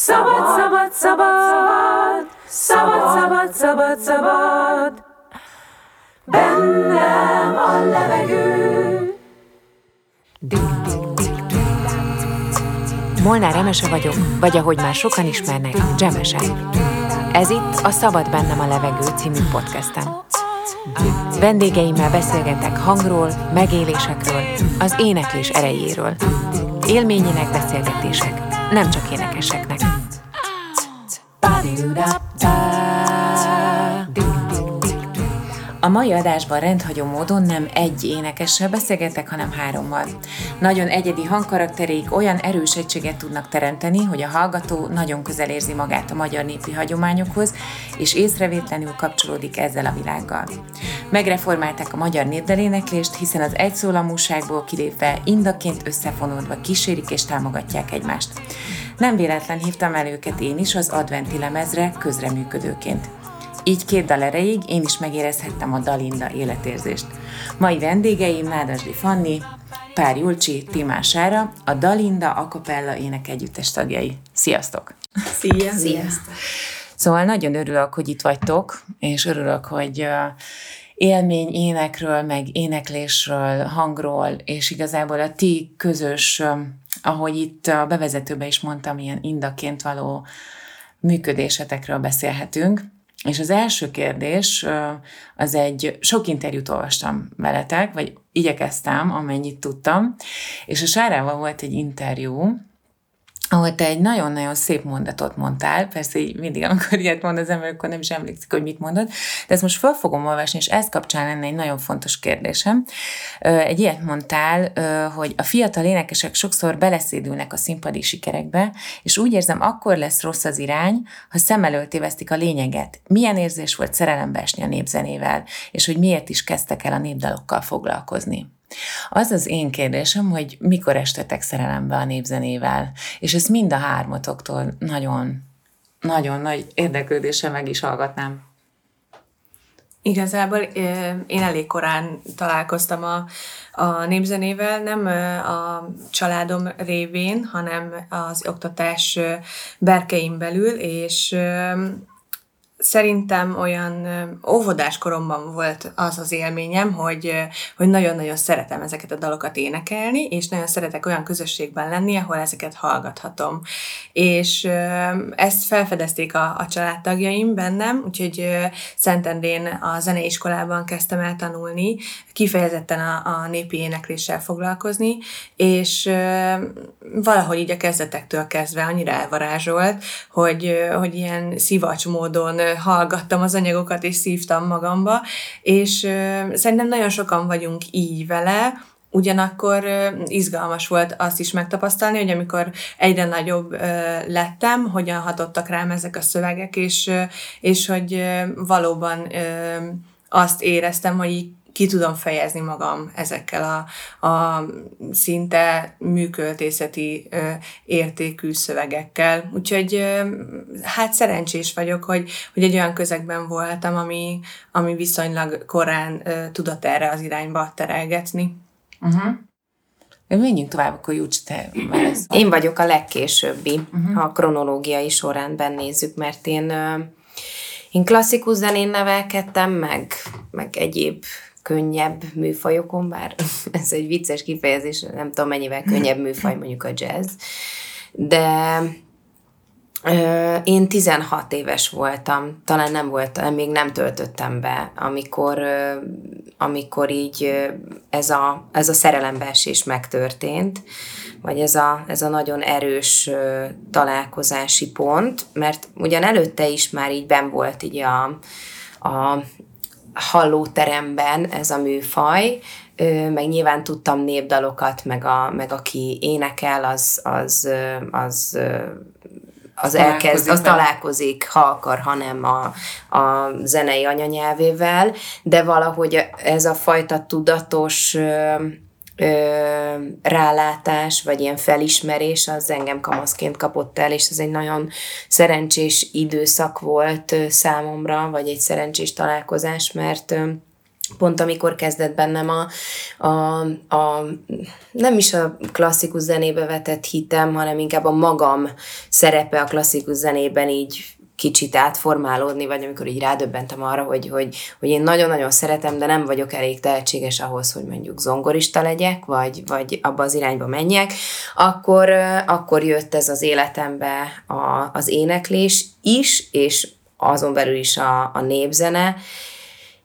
Szabad, szabad, szabad, szabad, szabad, szabad, szabad, bennem a levegő. Molnár Emese vagyok, vagy ahogy már sokan ismernek, Dzsemese. Ez itt a Szabad bennem a levegő című podcastem. Vendégeimmel beszélgetek hangról, megélésekről, az éneklés erejéről. Élményének beszélgetések, nem csak énekeseknek. do that. A mai adásban rendhagyó módon nem egy énekessel beszélgetek, hanem hárommal. Nagyon egyedi hangkarakterék olyan erős egységet tudnak teremteni, hogy a hallgató nagyon közel érzi magát a magyar népi hagyományokhoz, és észrevétlenül kapcsolódik ezzel a világgal. Megreformálták a magyar népdaléneklést, hiszen az egyszólamúságból kilépve indaként összefonódva kísérik és támogatják egymást. Nem véletlen hívtam el őket én is az adventi lemezre közreműködőként. Így két dal erejéig én is megérezhettem a Dalinda életérzést. Mai vendégeim Nádasdi Fanni, Pár Julcsi, Timására, a Dalinda Akapella ének együttes tagjai. Sziasztok! Szia! Sziasztok! Szóval nagyon örülök, hogy itt vagytok, és örülök, hogy élmény énekről, meg éneklésről, hangról, és igazából a ti közös, ahogy itt a bevezetőben is mondtam, ilyen indaként való működésetekről beszélhetünk. És az első kérdés, az egy, sok interjút olvastam veletek, vagy igyekeztem, amennyit tudtam, és a Sárával volt egy interjú, ahol te egy nagyon-nagyon szép mondatot mondtál, persze így mindig, amikor ilyet mond az ember, akkor nem is emlékszik, hogy mit mondod, de ezt most fel fogom olvasni, és ez kapcsán lenne egy nagyon fontos kérdésem. Egy ilyet mondtál, hogy a fiatal énekesek sokszor beleszédülnek a színpadi sikerekbe, és úgy érzem, akkor lesz rossz az irány, ha szem előtt tévesztik a lényeget. Milyen érzés volt szerelembe esni a népzenével, és hogy miért is kezdtek el a népdalokkal foglalkozni? Az az én kérdésem, hogy mikor estetek szerelembe a népzenével, és ezt mind a hármatoktól nagyon, nagyon nagy érdeklődéssel meg is hallgatnám. Igazából én elég korán találkoztam a, a népzenével, nem a családom révén, hanem az oktatás berkeim belül, és szerintem olyan óvodás koromban volt az az élményem, hogy, hogy nagyon-nagyon szeretem ezeket a dalokat énekelni, és nagyon szeretek olyan közösségben lenni, ahol ezeket hallgathatom. És ezt felfedezték a, a családtagjaim bennem, úgyhogy Szentendrén a zeneiskolában kezdtem el tanulni, kifejezetten a, a népi énekléssel foglalkozni, és valahogy így a kezdetektől kezdve annyira elvarázsolt, hogy, hogy ilyen szivacs módon hallgattam az anyagokat, és szívtam magamba, és szerintem nagyon sokan vagyunk így vele, Ugyanakkor izgalmas volt azt is megtapasztalni, hogy amikor egyre nagyobb lettem, hogyan hatottak rám ezek a szövegek, és, és hogy valóban azt éreztem, hogy így ki tudom fejezni magam ezekkel a, a szinte műköltészeti ö, értékű szövegekkel. Úgyhogy ö, hát szerencsés vagyok, hogy, hogy egy olyan közegben voltam, ami, ami viszonylag korán ö, tudott erre az irányba terelgetni. Uh-huh. Menjünk tovább, akkor Júcs, te válasz. Én vagyok a legkésőbbi, uh-huh. ha a kronológiai sorrendben nézzük, mert én, én klasszikus zenén nevelkedtem, meg, meg egyéb könnyebb műfajokon, bár ez egy vicces kifejezés, nem tudom mennyivel könnyebb műfaj mondjuk a jazz, de én 16 éves voltam, talán nem voltam, még nem töltöttem be, amikor, amikor így ez a, ez a szerelembeesés megtörtént, vagy ez a, ez a nagyon erős találkozási pont, mert ugyan előtte is már így ben volt így a, a hallóteremben ez a műfaj, meg nyilván tudtam népdalokat, meg, a, meg aki énekel, az, az, az az elkezd, az találkozik, ha akar, hanem a, a zenei anyanyelvével, de valahogy ez a fajta tudatos ö, rálátás, vagy ilyen felismerés, az engem kamaszként kapott el, és ez egy nagyon szerencsés időszak volt számomra, vagy egy szerencsés találkozás, mert ö, pont amikor kezdett bennem a, a, a nem is a klasszikus zenébe vetett hitem, hanem inkább a magam szerepe a klasszikus zenében így kicsit átformálódni, vagy amikor így rádöbbentem arra, hogy, hogy, hogy én nagyon-nagyon szeretem, de nem vagyok elég tehetséges ahhoz, hogy mondjuk zongorista legyek, vagy, vagy abba az irányba menjek, akkor, akkor jött ez az életembe a, az éneklés is, és azon belül is a, a népzene,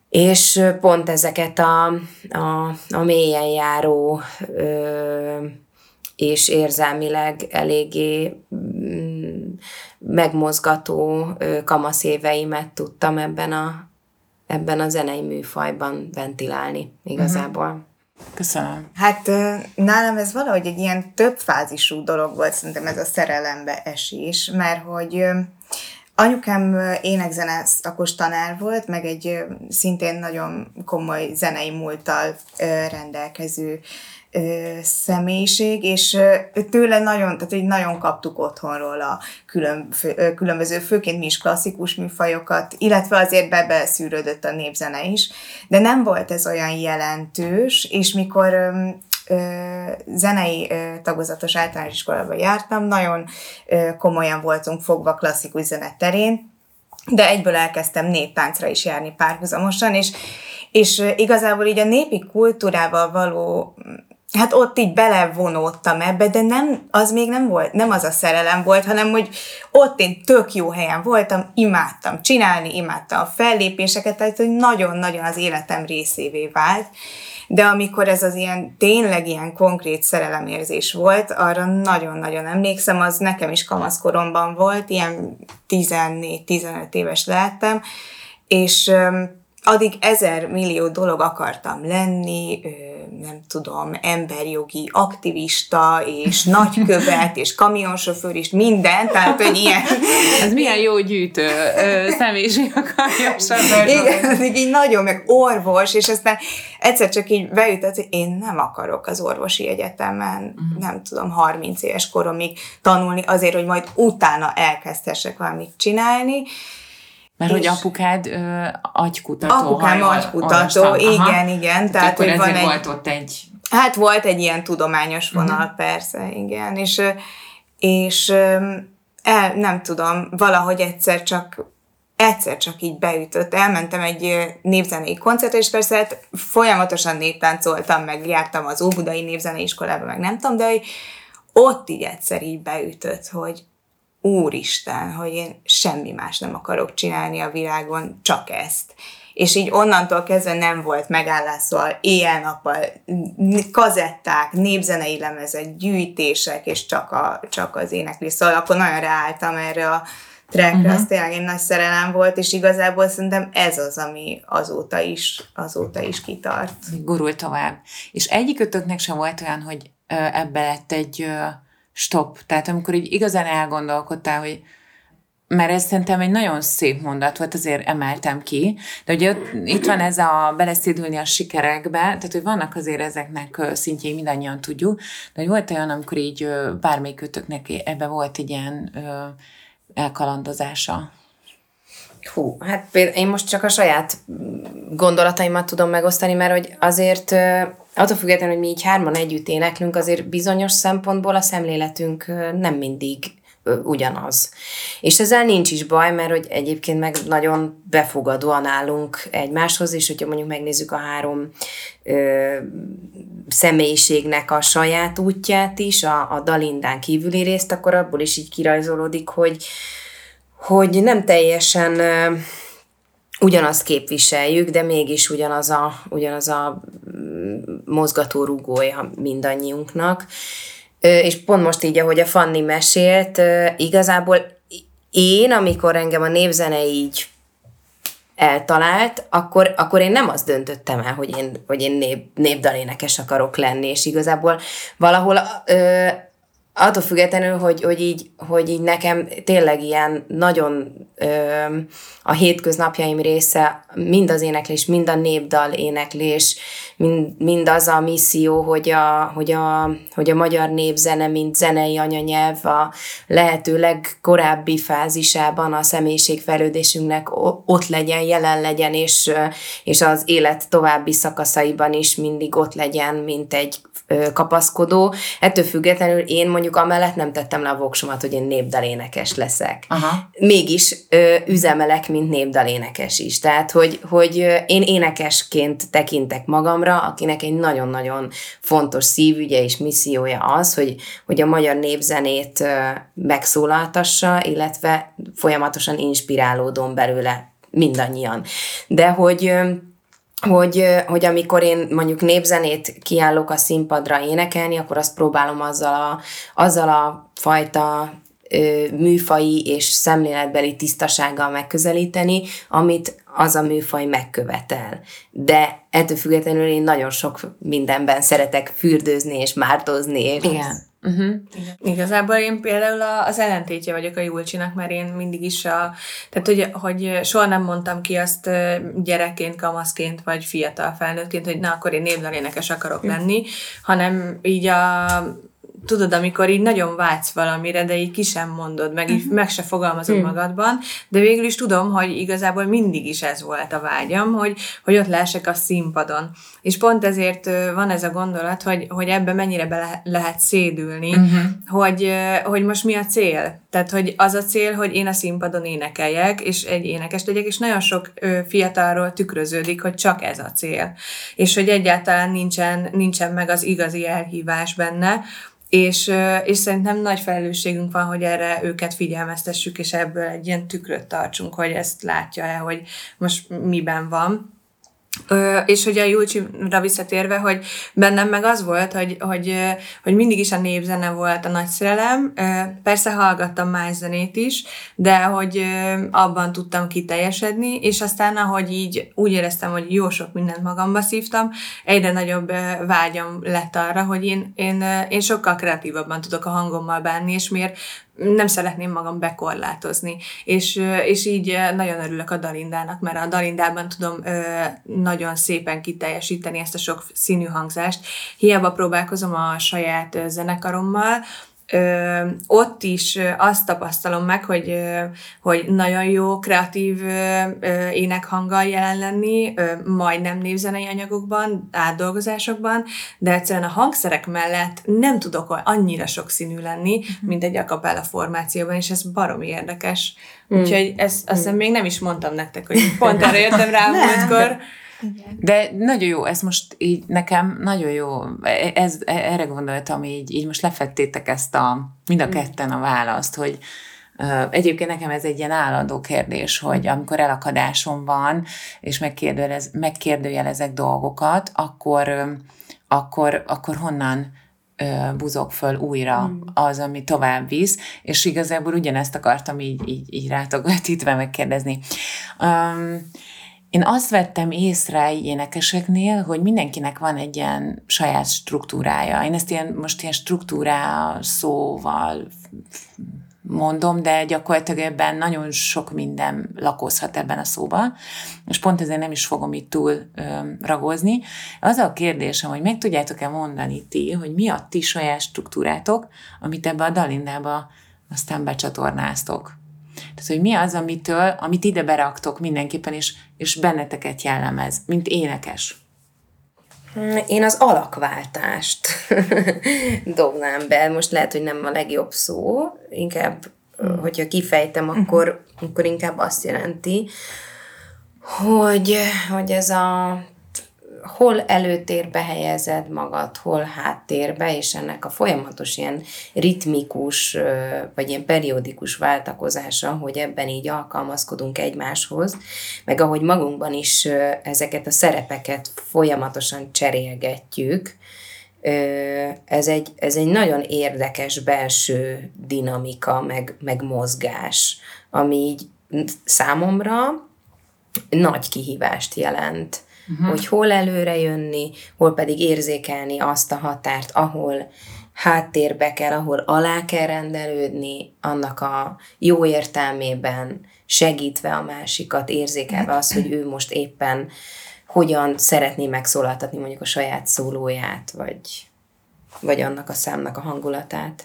és pont ezeket a, a, a mélyen járó ö, és érzelmileg eléggé mm, megmozgató kamaszéveimet tudtam ebben a, ebben a zenei műfajban ventilálni igazából. Uh-huh. Köszönöm. Hát nálam ez valahogy egy ilyen több fázisú dolog volt, szerintem ez a szerelembe esés, mert hogy Anyukám énekzene szakos tanár volt, meg egy szintén nagyon komoly zenei múlttal rendelkező személyiség, és tőle nagyon, tehát így nagyon kaptuk otthonról a külön, különböző, főként mi is klasszikus műfajokat, illetve azért bebeszűrődött a népzene is, de nem volt ez olyan jelentős, és mikor zenei tagozatos általános iskolába jártam, nagyon komolyan voltunk fogva klasszikus zene terén, de egyből elkezdtem néptáncra is járni párhuzamosan, és, és igazából így a népi kultúrával való hát ott így belevonódtam ebbe, de nem, az még nem volt, nem az a szerelem volt, hanem hogy ott én tök jó helyen voltam, imádtam csinálni, imádtam a fellépéseket, tehát hogy nagyon-nagyon az életem részévé vált, de amikor ez az ilyen, tényleg ilyen konkrét szerelemérzés volt, arra nagyon-nagyon emlékszem, az nekem is kamaszkoromban volt, ilyen 14-15 éves lehettem, és addig ezer millió dolog akartam lenni, nem tudom, emberjogi aktivista, és nagykövet, és kamionsofőr, és minden, tehát, hogy ilyen... Ez milyen jó gyűjtő személyiség akarja Igen, ez így nagyon, meg orvos, és aztán egyszer csak így beütött, hogy én nem akarok az orvosi egyetemen, uh-huh. nem tudom, 30 éves koromig tanulni, azért, hogy majd utána elkezdhessek valamit csinálni, mert hogy apukád ö, agykutató. Apukám agykutató, igen, Aha. igen. Tehát, hogy van egy, volt ott egy... Hát volt egy ilyen tudományos vonal, uh-huh. persze, igen. És, és el, nem tudom, valahogy egyszer csak egyszer csak így beütött. Elmentem egy népzenei koncertre, és persze hát folyamatosan néptáncoltam, meg jártam az Óbudai Népzenei Iskolába, meg nem tudom, de hogy ott így egyszer így beütött, hogy úristen, hogy én semmi más nem akarok csinálni a világon, csak ezt. És így onnantól kezdve nem volt megállás, szóval éjjel-nappal kazetták, népzenei lemezek, gyűjtések, és csak, a, csak az éneklés. Szóval akkor nagyon ráálltam erre a trackre, uh-huh. az tényleg egy nagy szerelem volt, és igazából szerintem ez az, ami azóta is, azóta is kitart. Gurul tovább. És egyikötöknek sem volt olyan, hogy ebbe lett egy stop. Tehát amikor így igazán elgondolkodtál, hogy mert ez szerintem egy nagyon szép mondat volt, azért emeltem ki, de ugye itt van ez a beleszédülni a sikerekbe, tehát hogy vannak azért ezeknek szintjei, mindannyian tudjuk, de hogy volt olyan, amikor így bármelyik kötöknek ebbe volt egy ilyen elkalandozása. Hú, hát én most csak a saját gondolataimat tudom megosztani, mert hogy azért attól függetlenül, hogy mi így hárman együtt éneklünk, azért bizonyos szempontból a szemléletünk nem mindig ugyanaz. És ezzel nincs is baj, mert hogy egyébként meg nagyon befogadóan állunk egymáshoz, és hogyha mondjuk megnézzük a három ö, személyiségnek a saját útját is, a, a Dalindán kívüli részt, akkor abból is így kirajzolódik, hogy, hogy nem teljesen ö, ugyanazt képviseljük, de mégis ugyanaz a, ugyanaz a mm, mozgató rugója mindannyiunknak. És pont most így, ahogy a Fanni mesélt, igazából én, amikor engem a névzene így eltalált, akkor, akkor én nem azt döntöttem el, hogy én, hogy én nép, népdalénekes akarok lenni, és igazából valahol ö, attól függetlenül, hogy, hogy, így, hogy így nekem tényleg ilyen nagyon ö, a hétköznapjaim része mind az éneklés, mind a népdal éneklés, mind, mind az a misszió, hogy a, hogy, a, hogy a magyar népzene, mint zenei anyanyelv a lehető legkorábbi fázisában a személyiségfejlődésünknek ott legyen, jelen legyen, és, és az élet további szakaszaiban is mindig ott legyen, mint egy kapaszkodó. Ettől függetlenül én mondjuk amellett nem tettem le a voksomat, hogy én népdalénekes leszek. Aha. Mégis ö, üzemelek, mint népdalénekes is. Tehát, hogy, hogy én énekesként tekintek magamra, akinek egy nagyon-nagyon fontos szívügye és missziója az, hogy, hogy a magyar népzenét megszólaltassa, illetve folyamatosan inspirálódom belőle mindannyian. De hogy hogy, hogy amikor én mondjuk népzenét kiállok a színpadra énekelni, akkor azt próbálom azzal a, azzal a fajta műfai és szemléletbeli tisztasággal megközelíteni, amit az a műfaj megkövetel. De ettől függetlenül én nagyon sok mindenben szeretek fürdőzni és mártozni. És Igen. Uh-huh. Igen. Igazából én például az ellentétje vagyok a Julcsinak, mert én mindig is a, tehát hogy, hogy soha nem mondtam ki azt gyerekként, kamaszként, vagy fiatal felnőttként, hogy na, akkor én népdalénekes akarok lenni, hanem így a tudod, amikor így nagyon vágysz valamire, de így ki sem mondod, meg így uh-huh. meg se fogalmazod uh-huh. magadban, de végül is tudom, hogy igazából mindig is ez volt a vágyam, hogy, hogy ott lássak a színpadon. És pont ezért van ez a gondolat, hogy, hogy ebbe mennyire be lehet szédülni, uh-huh. hogy, hogy most mi a cél. Tehát, hogy az a cél, hogy én a színpadon énekeljek, és egy énekes legyek, és nagyon sok fiatalról tükröződik, hogy csak ez a cél. És hogy egyáltalán nincsen, nincsen meg az igazi elhívás benne, és, és szerintem nagy felelősségünk van, hogy erre őket figyelmeztessük, és ebből egy ilyen tükröt tartsunk, hogy ezt látja-e, hogy most miben van. Ö, és hogy a Julcsira visszatérve, hogy bennem meg az volt, hogy, hogy, hogy mindig is a népzene volt a nagy szerelem. Persze hallgattam más zenét is, de hogy abban tudtam kiteljesedni, és aztán ahogy így úgy éreztem, hogy jó sok mindent magamba szívtam, egyre nagyobb vágyam lett arra, hogy én, én, én sokkal kreatívabban tudok a hangommal bánni, és miért nem szeretném magam bekorlátozni. És, és így nagyon örülök a Dalindának, mert a Dalindában tudom nagyon szépen kiteljesíteni ezt a sok színű hangzást. Hiába próbálkozom a saját zenekarommal, ö, ott is azt tapasztalom meg, hogy, ö, hogy nagyon jó kreatív ö, énekhanggal jelen lenni, ö, majdnem névzenei anyagokban, átdolgozásokban, de egyszerűen a hangszerek mellett nem tudok annyira sokszínű lenni, mhm. mint egy akapella formációban, és ez baromi érdekes. Mm. Úgyhogy ezt azt hiszem még nem is mondtam nektek, hogy pont erre jöttem rá múltkor, de nagyon jó, ez most így nekem nagyon jó, ez, erre gondoltam, így, így most lefettétek ezt a, mind a ketten a választ, hogy egyébként nekem ez egy ilyen állandó kérdés, hogy amikor elakadásom van, és megkérdőjelez, megkérdőjelezek dolgokat, akkor, akkor, akkor honnan buzog föl újra mm. az, ami tovább visz, és igazából ugyanezt akartam így, így, így rátok vetítve megkérdezni. Um, én azt vettem észre énekeseknél, hogy mindenkinek van egy ilyen saját struktúrája. Én ezt ilyen, most ilyen struktúrá szóval mondom, de gyakorlatilag ebben nagyon sok minden lakózhat ebben a szóban, és pont ezért nem is fogom itt túl ö, ragozni. Az a kérdésem, hogy meg tudjátok-e mondani ti, hogy mi a ti saját struktúrátok, amit ebbe a Dalindába aztán becsatornáztok. Tehát, hogy mi az, amitől, amit ide beraktok mindenképpen, és, és benneteket jellemez, mint énekes. Én az alakváltást dobnám be. Most lehet, hogy nem a legjobb szó, inkább, hogyha kifejtem, akkor, akkor inkább azt jelenti, hogy, hogy ez a hol előtérbe helyezed magad, hol háttérbe, és ennek a folyamatos ilyen ritmikus, vagy ilyen periódikus váltakozása, hogy ebben így alkalmazkodunk egymáshoz, meg ahogy magunkban is ezeket a szerepeket folyamatosan cserélgetjük, ez egy, ez egy nagyon érdekes belső dinamika, meg, meg mozgás, ami így számomra nagy kihívást jelent uh-huh. hogy hol előre jönni, hol pedig érzékelni azt a határt, ahol, háttérbe kell, ahol alá kell rendelődni, annak a jó értelmében segítve a másikat, érzékelve az, hogy ő most éppen hogyan szeretné megszólaltatni mondjuk a saját szólóját, vagy, vagy annak a számnak a hangulatát.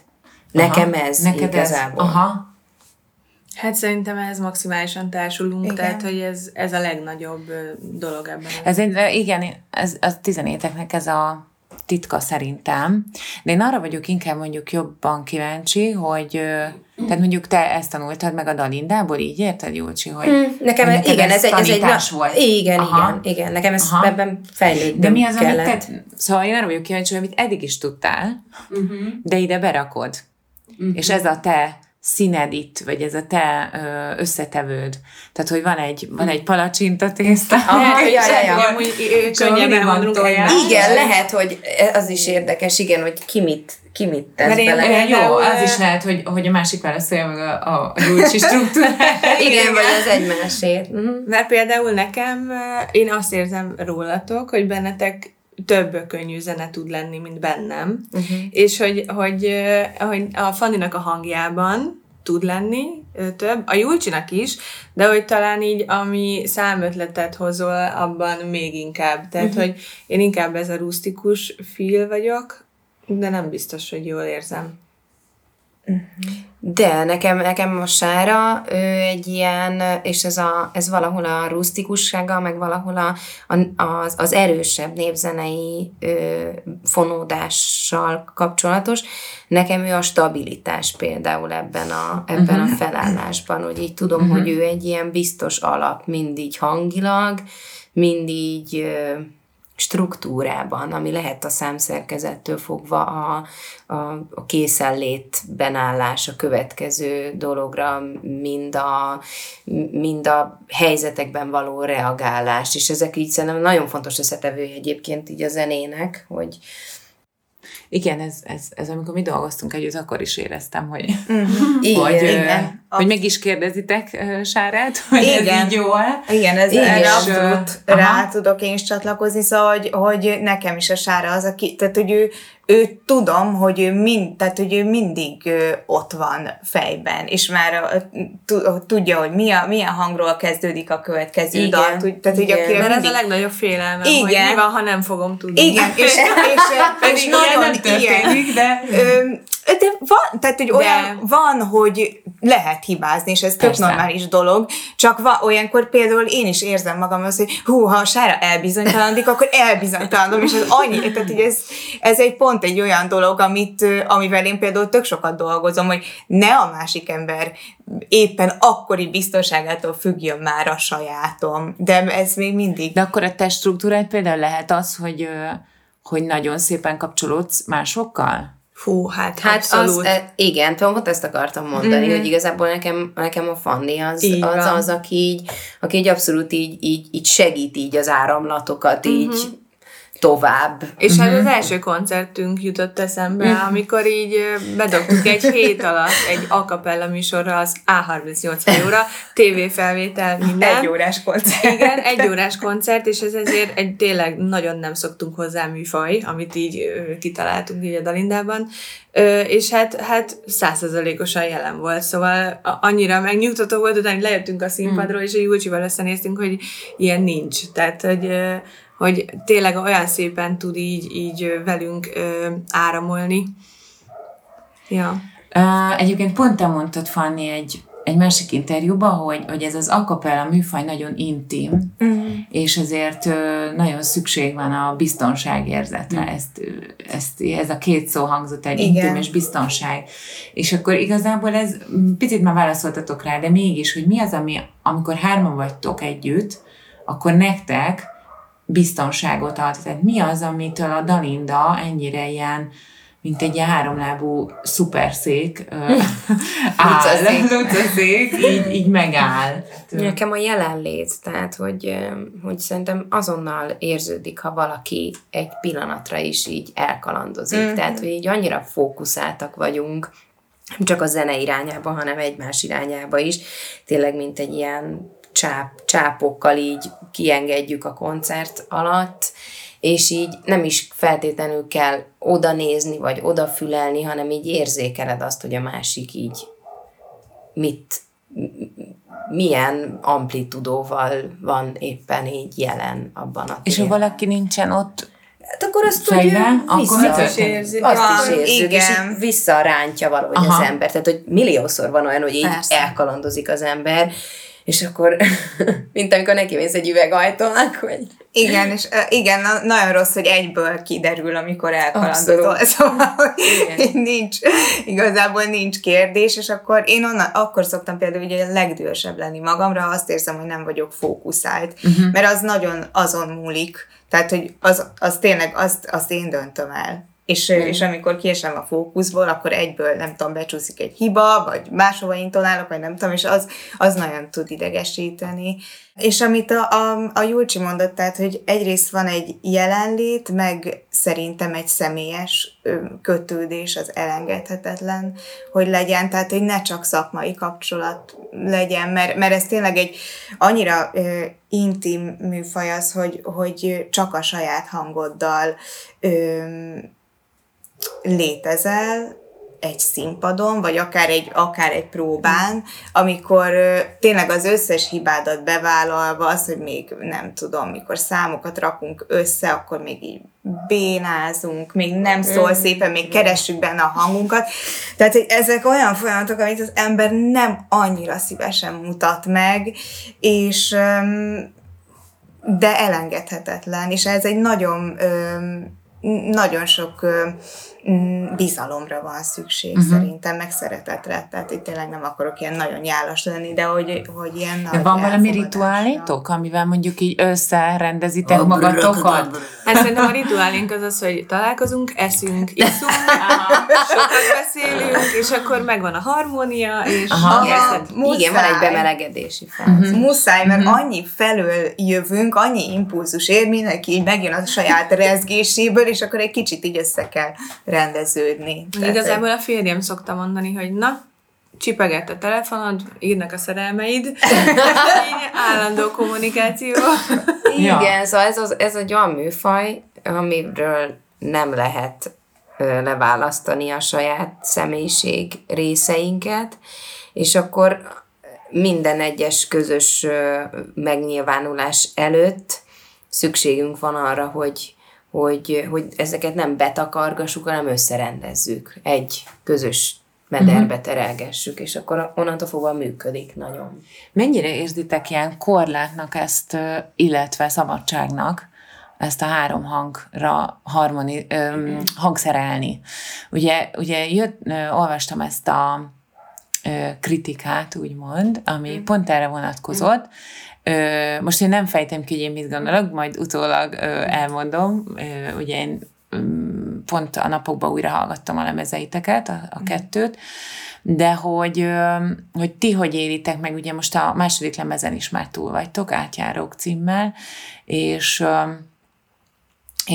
Nekem Aha, ez neked igazából. Ez, aha. Hát szerintem ehhez maximálisan társulunk, Igen. Tehát hogy ez, ez a legnagyobb dolog ebben. Ez egy, igen, ez a tizenéteknek ez a titka szerintem. De én arra vagyok inkább mondjuk jobban kíváncsi, hogy tehát mondjuk te ezt tanultad meg a Dalindából, így érted, Júlcsi, hogy Mm, Nekem hogy ez, neked igen, ez, egy, ez egy tanítás na- volt. Igen, Aha. igen, igen. Nekem ez Aha. ebben fejlődnöm De mi az, kellett. amit te, szóval én arra vagyok kíváncsi, hogy amit eddig is tudtál, uh-huh. de ide berakod. Uh-huh. És ez a te színed itt, vagy ez a te ö, összetevőd. Tehát, hogy van egy, van egy palacsinta tészta. Aha, ja, ja, ja. Amúgy ö, könnyebben van egymást. Igen, lehet, hogy az is érdekes, igen, hogy ki mit, ki mit tesz Mert én- bele. Jó, az is lehet, hogy, hogy a másik válaszolja meg a, a, Júlcsi struktúrát. Igen, vagy az egymásét. Mhm. Mert például nekem, én azt érzem rólatok, hogy bennetek több könnyű zene tud lenni, mint bennem. Uh-huh. És hogy, hogy, ö, hogy a Fanninak a hangjában tud lenni több, a Julcsinak is, de hogy talán így, ami számötletet hozol, abban még inkább. Tehát, uh-huh. hogy én inkább ez a rustikus feel vagyok, de nem biztos, hogy jól érzem. De nekem, nekem a sára ő egy ilyen, és ez, a, ez valahol a rustikussága, meg valahol a, a, az, az erősebb népzenei ö, fonódással kapcsolatos. Nekem ő a stabilitás például ebben a, ebben uh-huh. a felállásban, hogy így tudom, uh-huh. hogy ő egy ilyen biztos alap, mind így hangilag, mind így ö, struktúrában, ami lehet a számszerkezettől fogva a, a, a készenlétben állás a következő dologra, mind a, mind a helyzetekben való reagálás, és ezek így szerintem nagyon fontos összetevője egyébként így a zenének, hogy Igen, ez, ez, ez amikor mi dolgoztunk együtt, akkor is éreztem, hogy, igen, hogy, igen. hogy meg is kérdezitek Sárát, hogy ez Igen. így jól. Igen, ez Igen, erre abszolút ö, rá aha. tudok én is csatlakozni, szóval, hogy, hogy nekem is a Sára az, aki, tehát, hogy ő, ő tudom, hogy ő, mind, tehát, hogy ő mindig ott van fejben, és már tudja, hogy milyen, milyen hangról kezdődik a következő Igen, dal, tud- tehát, hogy igen. akire Mert ez mindig... a legnagyobb félelmem, Igen. hogy mi van, ha nem fogom tudni. Igen, és, és, és, és nagyon ilyen, de... Ö, de van, tehát, hogy olyan De- van, hogy lehet hibázni, és ez tök Persze. normális dolog, csak va, olyankor például én is érzem magam az, hogy hú, ha a sára elbizonytalanodik, akkor elbizonytalanom, és ez annyi, tehát hogy ez, ez egy pont egy olyan dolog, amit, amivel én például tök sokat dolgozom, hogy ne a másik ember éppen akkori biztonságától függjön már a sajátom, de ez még mindig De akkor a test struktúrád például lehet az, hogy, hogy nagyon szépen kapcsolódsz másokkal? Fú, hát, Hát abszolút. az, e, igen, pont ezt akartam mondani, mm-hmm. hogy igazából nekem, nekem a Fanni az Így az, van. az, aki így, aki így abszolút így, így, így segít így az áramlatokat így tovább. És hát az első koncertünk jutott eszembe, amikor így bedobtuk egy hét alatt egy a cappella műsorra az A38 hajóra, tévéfelvétel, minden. egy órás koncert. Igen, egy órás koncert, és ez ezért egy tényleg nagyon nem szoktunk hozzá műfaj, amit így kitaláltunk így a Dalindában, és hát, hát százszerzalékosan jelen volt, szóval annyira megnyugtató volt, utána lejöttünk a színpadról, és a Júlcsival összenéztünk, hogy ilyen nincs. Tehát, hogy, hogy tényleg olyan szépen tud így, így velünk áramolni. Ja. Egyébként pont te mondtad, Fanni, egy, egy másik interjúban, hogy, hogy ez az acapella műfaj nagyon intim, uh-huh. és ezért nagyon szükség van a biztonságérzetre. Uh-huh. Ezt, ö, ezt, ez a két szó hangzott el, Igen. intim és biztonság. És akkor igazából ez, picit már válaszoltatok rá, de mégis, hogy mi az, ami, amikor hárman vagytok együtt, akkor nektek biztonságot ad. Tehát mi az, amitől a Dalinda ennyire ilyen mint egy ilyen háromlábú szuperszék ö, áll, Lucaszék. így, így megáll. Nekem a jelenlét, tehát hogy, hogy szerintem azonnal érződik, ha valaki egy pillanatra is így elkalandozik. Mm-hmm. Tehát, hogy így annyira fókuszáltak vagyunk, nem csak a zene irányába, hanem egymás irányába is. Tényleg, mint egy ilyen csáp, csápokkal így kiengedjük a koncert alatt, és így nem is feltétlenül kell oda nézni, vagy odafülelni, hanem így érzékeled azt, hogy a másik így mit, milyen amplitudóval van éppen így jelen abban a És ha valaki nincsen ott, Hát akkor azt Fejben? hogy Akkor is érzi. azt is Van, érzük, és igen. így visszarántja valahogy Aha. az ember. Tehát, hogy milliószor van olyan, hogy így Persze. elkalandozik az ember, és akkor, mint amikor neki mész egy üvegajtónak, hogy Igen, és igen, na, nagyon rossz, hogy egyből kiderül, amikor elkalandozol. Szóval, Igen. nincs, igazából nincs kérdés, és akkor én onnan, akkor szoktam például ugye legdühösebb lenni magamra, ha azt érzem, hogy nem vagyok fókuszált, uh-huh. mert az nagyon azon múlik, tehát, hogy az, az tényleg, azt, azt én döntöm el. És, mm. és amikor kiesem a fókuszból, akkor egyből, nem tudom, becsúszik egy hiba, vagy máshova intonálok, vagy nem tudom, és az, az nagyon tud idegesíteni. És amit a, a, a Julcsi mondott, tehát, hogy egyrészt van egy jelenlét, meg szerintem egy személyes kötődés az elengedhetetlen, hogy legyen, tehát, hogy ne csak szakmai kapcsolat legyen, mert, mert ez tényleg egy annyira ö, intim műfaj az, hogy, hogy csak a saját hangoddal ö, létezel egy színpadon, vagy akár egy, akár egy próbán, amikor tényleg az összes hibádat bevállalva, az, hogy még nem tudom, mikor számokat rakunk össze, akkor még így bénázunk, még nem szól szépen, még keressük benne a hangunkat. Tehát, hogy ezek olyan folyamatok, amit az ember nem annyira szívesen mutat meg, és de elengedhetetlen, és ez egy nagyon, nagyon sok mm, bizalomra van szükség uh-huh. szerintem, meg szeretetre. Tehát itt tényleg nem akarok ilyen nagyon nyálas lenni, de hogy, hogy ilyen de nagy van valami rituálétok, amivel mondjuk így összerendezitek magatokat? Hát szerintem a rituálink az az, hogy találkozunk, eszünk, iszunk, sokat beszélünk, és akkor megvan a harmónia, és Aha. érzed. igen, van egy Muszáj. bemelegedési fáz. Muszáj, mert annyi felől jövünk, annyi impulzus ér, mindenki így megjön a saját rezgéséből, és akkor egy kicsit így össze kell rendeződni. Tehát, Igazából a férjem szokta mondani, hogy na, csipegett a telefonod, írnak a szerelmeid, így állandó kommunikáció. Ja. Igen, szóval ez, az, ez egy olyan műfaj, amiről nem lehet leválasztani a saját személyiség részeinket, és akkor minden egyes közös megnyilvánulás előtt szükségünk van arra, hogy, hogy, hogy ezeket nem betakargassuk, hanem összerendezzük. Egy közös mederbe terelgessük, és akkor onnantól fogva működik nagyon. Mennyire érzitek ilyen korlátnak ezt, illetve szabadságnak, ezt a három hangra harmoni, öm, hangszerelni. Ugye, ugye jött, ö, olvastam ezt a ö, kritikát, úgymond, ami pont erre vonatkozott. Most én nem fejtem ki, hogy én mit gondolok, majd utólag elmondom. Ugye én öm, pont a napokban újra hallgattam a lemezeiteket, a, a kettőt, de hogy, hogy ti hogy élitek meg, ugye most a második lemezen is már túl vagytok, átjárók címmel, és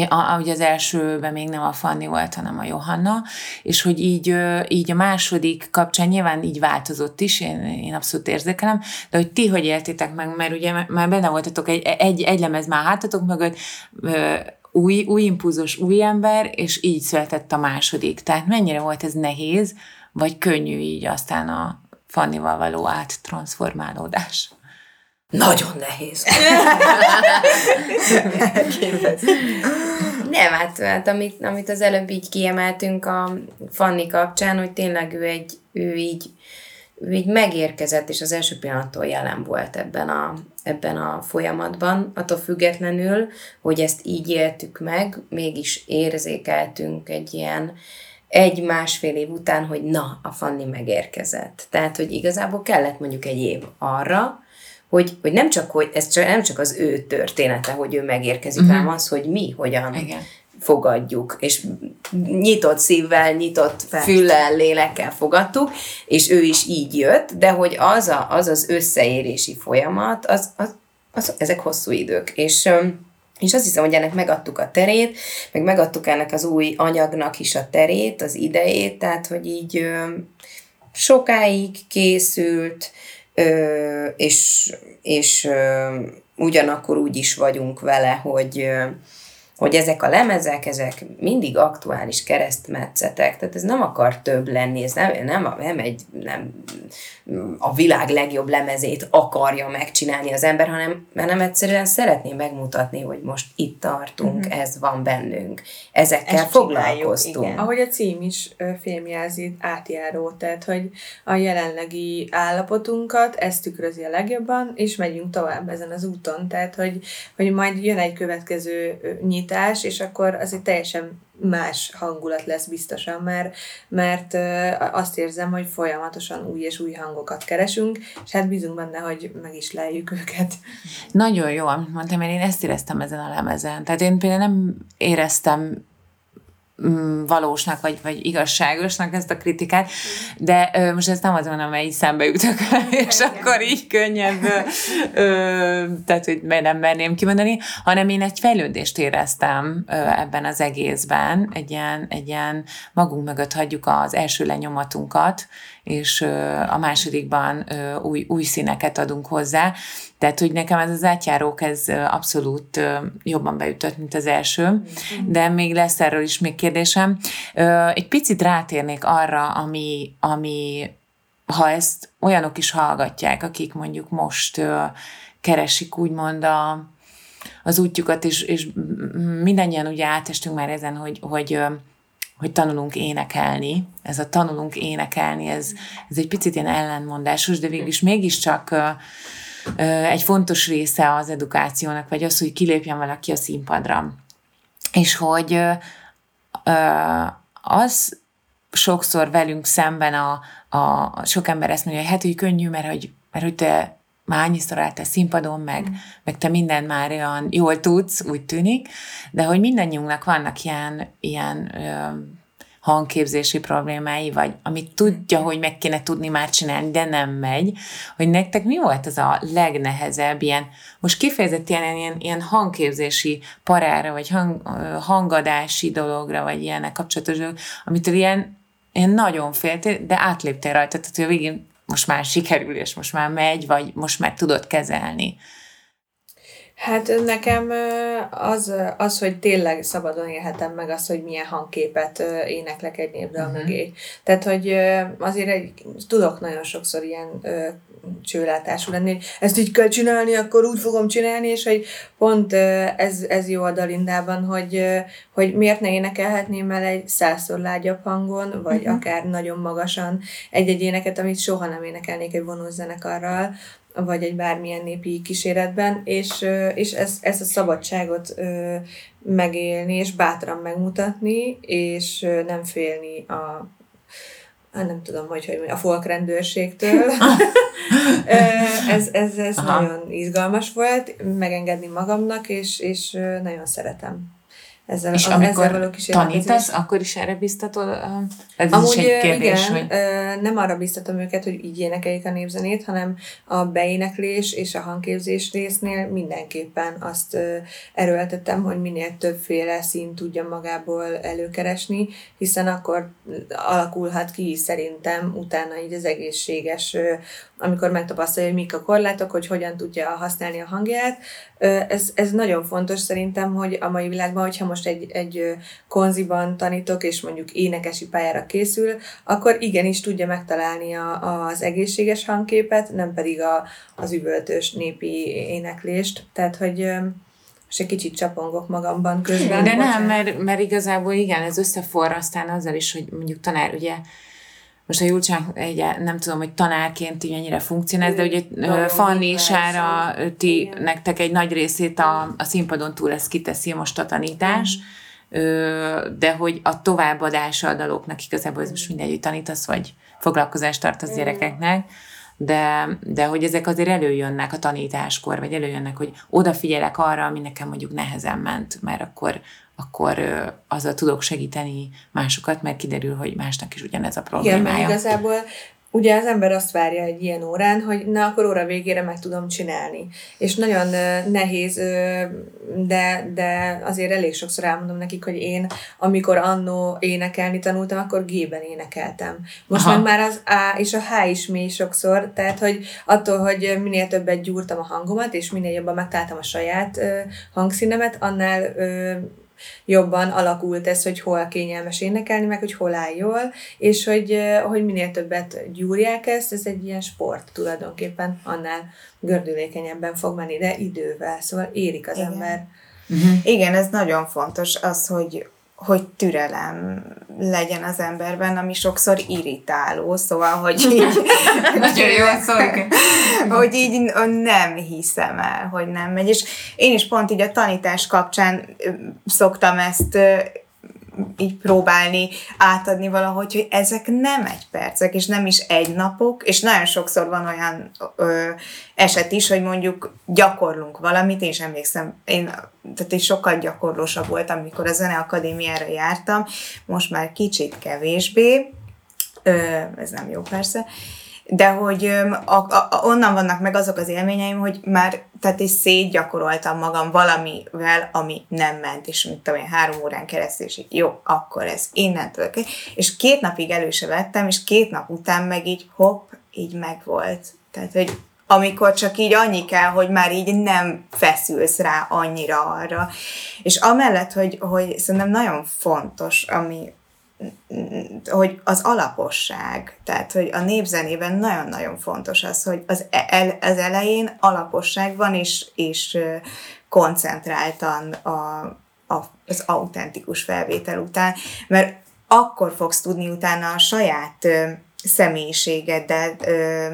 a, az elsőben még nem a Fanni volt, hanem a Johanna, és hogy így, így a második kapcsán nyilván így változott is, én, én abszolút érzékelem, de hogy ti hogy éltétek meg, mert ugye már benne voltatok egy, egy, egy lemez már hátatok mögött, új, új impulzus, új ember, és így született a második. Tehát mennyire volt ez nehéz, vagy könnyű így aztán a Fannival való áttransformálódás? Nagyon nehéz. Nem, hát, hát amit, amit az előbb így kiemeltünk a Fanni kapcsán, hogy tényleg ő egy, ő így, ő így megérkezett, és az első pillanattól jelen volt ebben a, ebben a folyamatban, attól függetlenül, hogy ezt így éltük meg, mégis érzékeltünk egy ilyen egy-másfél év után, hogy na, a Fanni megérkezett. Tehát, hogy igazából kellett mondjuk egy év arra, hogy, hogy nem csak, hogy ez csak, nem csak az ő története, hogy ő megérkezik, uh-huh. hanem az, hogy mi hogyan Igen. fogadjuk, és nyitott szívvel, nyitott Persze. füllel, lélekkel fogadtuk, és ő is így jött, de hogy az a, az, az összeérési folyamat, az, az, az, ezek hosszú idők, és és azt hiszem, hogy ennek megadtuk a terét, meg megadtuk ennek az új anyagnak is a terét, az idejét, tehát, hogy így sokáig készült, és, és ugyanakkor úgy is vagyunk vele, hogy, hogy ezek a lemezek, ezek mindig aktuális keresztmetszetek, tehát ez nem akar több lenni, ez nem, nem, nem, egy, nem a világ legjobb lemezét akarja megcsinálni az ember, hanem, hanem egyszerűen szeretném megmutatni, hogy most itt tartunk, uh-huh. ez van bennünk, ezekkel Ezt foglalkoztunk. Igen. Ahogy a cím is filmjelzi, átjáró, tehát hogy a jelenlegi állapotunkat, ezt tükrözi a legjobban, és megyünk tovább ezen az úton, tehát hogy, hogy majd jön egy következő nyitás, és akkor az egy teljesen más hangulat lesz biztosan, mert, mert azt érzem, hogy folyamatosan új és új hangokat keresünk, és hát bízunk benne, hogy meg is lejjük őket. Nagyon jó, amit mondtam, mert én ezt éreztem ezen a lemezen. Tehát én például nem éreztem valósnak, vagy, vagy igazságosnak ezt a kritikát, de ö, most ezt nem azon, amely szembe jutok, és Igen. akkor így könnyebb, ö, tehát hogy nem merném kimondani, hanem én egy fejlődést éreztem ö, ebben az egészben, egy ilyen, egy ilyen magunk mögött hagyjuk az első lenyomatunkat, és a másodikban új, új színeket adunk hozzá. Tehát, hogy nekem ez az átjárók, ez abszolút jobban beütött, mint az első, de még lesz erről is még kérdésem. Egy picit rátérnék arra, ami, ami ha ezt olyanok is hallgatják, akik mondjuk most keresik úgymond a, az útjukat, és, és mindannyian ugye átestünk már ezen, hogy, hogy hogy tanulunk énekelni. Ez a tanulunk énekelni, ez, ez egy picit ilyen ellenmondásos, de végülis mégiscsak egy fontos része az edukációnak, vagy az, hogy kilépjen valaki a színpadra. És hogy az sokszor velünk szemben a, a sok ember ezt mondja, hogy hát, hogy könnyű, mert hogy, mert hogy te már annyiszor álltál színpadon, meg, mm. meg te mindent már olyan jól tudsz, úgy tűnik, de hogy mindannyiunknak vannak ilyen, ilyen ö, hangképzési problémái, vagy amit tudja, hogy meg kéne tudni már csinálni, de nem megy, hogy nektek mi volt az a legnehezebb ilyen, most kifejezett ilyen, ilyen, hangképzési parára, vagy hang, hangadási dologra, vagy ilyenek kapcsolatos amitől ilyen, ilyen nagyon féltél, de átléptél rajta, tehát hogy a végén most már sikerül, és most már megy, vagy most már tudod kezelni. Hát nekem az, az, hogy tényleg szabadon élhetem meg azt, hogy milyen hangképet éneklek egy népdal uh-huh. mögé. Tehát, hogy azért egy, tudok nagyon sokszor ilyen csőlátású lenni, ezt így kell csinálni, akkor úgy fogom csinálni, és hogy pont ez, ez jó a Dalindában, hogy, hogy miért ne énekelhetném el egy százszor lágyabb hangon, vagy uh-huh. akár nagyon magasan egy-egy éneket, amit soha nem énekelnék egy vonózenekarral, vagy egy bármilyen népi kíséretben, és, és ezt, ezt a szabadságot megélni, és bátran megmutatni, és nem félni a hát nem tudom, hogy, hogy a folkrendőrségtől. ez ez, ez nagyon izgalmas volt, megengedni magamnak, és, és nagyon szeretem ezzel, és a, amikor ezzel való tanítasz, akkor is erre biztatod? Ez Amúgy, is egy kérdés, igen, hogy... nem arra biztatom őket, hogy így énekeljék a népzenét, hanem a beéneklés és a hangképzés résznél mindenképpen azt erőltettem, hogy minél többféle szín tudja magából előkeresni, hiszen akkor alakulhat ki szerintem utána így az egészséges, amikor megtapasztalja, hogy mik a korlátok, hogy hogyan tudja használni a hangját. Ez, ez nagyon fontos szerintem, hogy a mai világban, hogyha most egy, egy konziban tanítok, és mondjuk énekesi pályára készül, akkor igenis tudja megtalálni a, az egészséges hangképet, nem pedig a, az üvöltős népi éneklést. Tehát, hogy és egy kicsit csapongok magamban közben. De nem, mert, mert igazából igen, ez összeforr aztán azzal is, hogy mondjuk tanár, ugye most a Julcsánk egy, nem tudom, hogy tanárként így ennyire funkcionál, de ugye Fanni Sára, ti, nektek egy nagy részét a, a színpadon túl ezt kiteszi most a tanítás, mm. de hogy a továbbadása a daloknak igazából ez most mindegy, hogy tanítasz, vagy foglalkozást tartasz mm. gyerekeknek, de, de hogy ezek azért előjönnek a tanításkor, vagy előjönnek, hogy odafigyelek arra, ami nekem mondjuk nehezen ment, mert akkor akkor azzal tudok segíteni másokat, mert kiderül, hogy másnak is ugyanez a problémája. Igen, igazából ugye az ember azt várja egy ilyen órán, hogy na, akkor óra végére meg tudom csinálni. És nagyon nehéz, de, de azért elég sokszor elmondom nekik, hogy én, amikor annó énekelni tanultam, akkor G-ben énekeltem. Most Aha. meg már az A és a H is mély sokszor, tehát hogy attól, hogy minél többet gyúrtam a hangomat, és minél jobban megtaláltam a saját hangszínemet, annál jobban alakult ez, hogy hol kényelmes énekelni, meg hogy hol áll jól, és hogy, hogy minél többet gyúrják ezt, ez egy ilyen sport tulajdonképpen, annál gördülékenyebben fog menni, de idővel, szóval érik az Igen. ember. Uh-huh. Igen, ez nagyon fontos, az, hogy hogy türelem legyen az emberben, ami sokszor irritáló, szóval, hogy így, Nagyon jó szó, hogy így nem hiszem el, hogy nem megy. És én is pont így a tanítás kapcsán szoktam ezt így próbálni átadni valahogy, hogy ezek nem egy percek, és nem is egy napok, és nagyon sokszor van olyan ö, eset is, hogy mondjuk gyakorlunk valamit, én is emlékszem, én, tehát én sokkal gyakorlósabb voltam, amikor a Zeneakadémiára jártam, most már kicsit kevésbé, ö, ez nem jó persze, de hogy a, a, onnan vannak meg azok az élményeim, hogy már, tehát is szétgyakoroltam magam valamivel, ami nem ment, és mit tudom én, három órán keresztül, és így, jó, akkor ez innentől, és két napig elő vettem, és két nap után meg így hopp, így megvolt. Tehát, hogy amikor csak így annyi kell, hogy már így nem feszülsz rá annyira arra. És amellett, hogy, hogy szerintem nagyon fontos, ami hogy az alaposság, tehát hogy a népzenében nagyon-nagyon fontos az, hogy az, el, az elején alaposság van, és, és koncentráltan a, a, az autentikus felvétel után, mert akkor fogsz tudni utána a saját ö, személyiségeddel ö,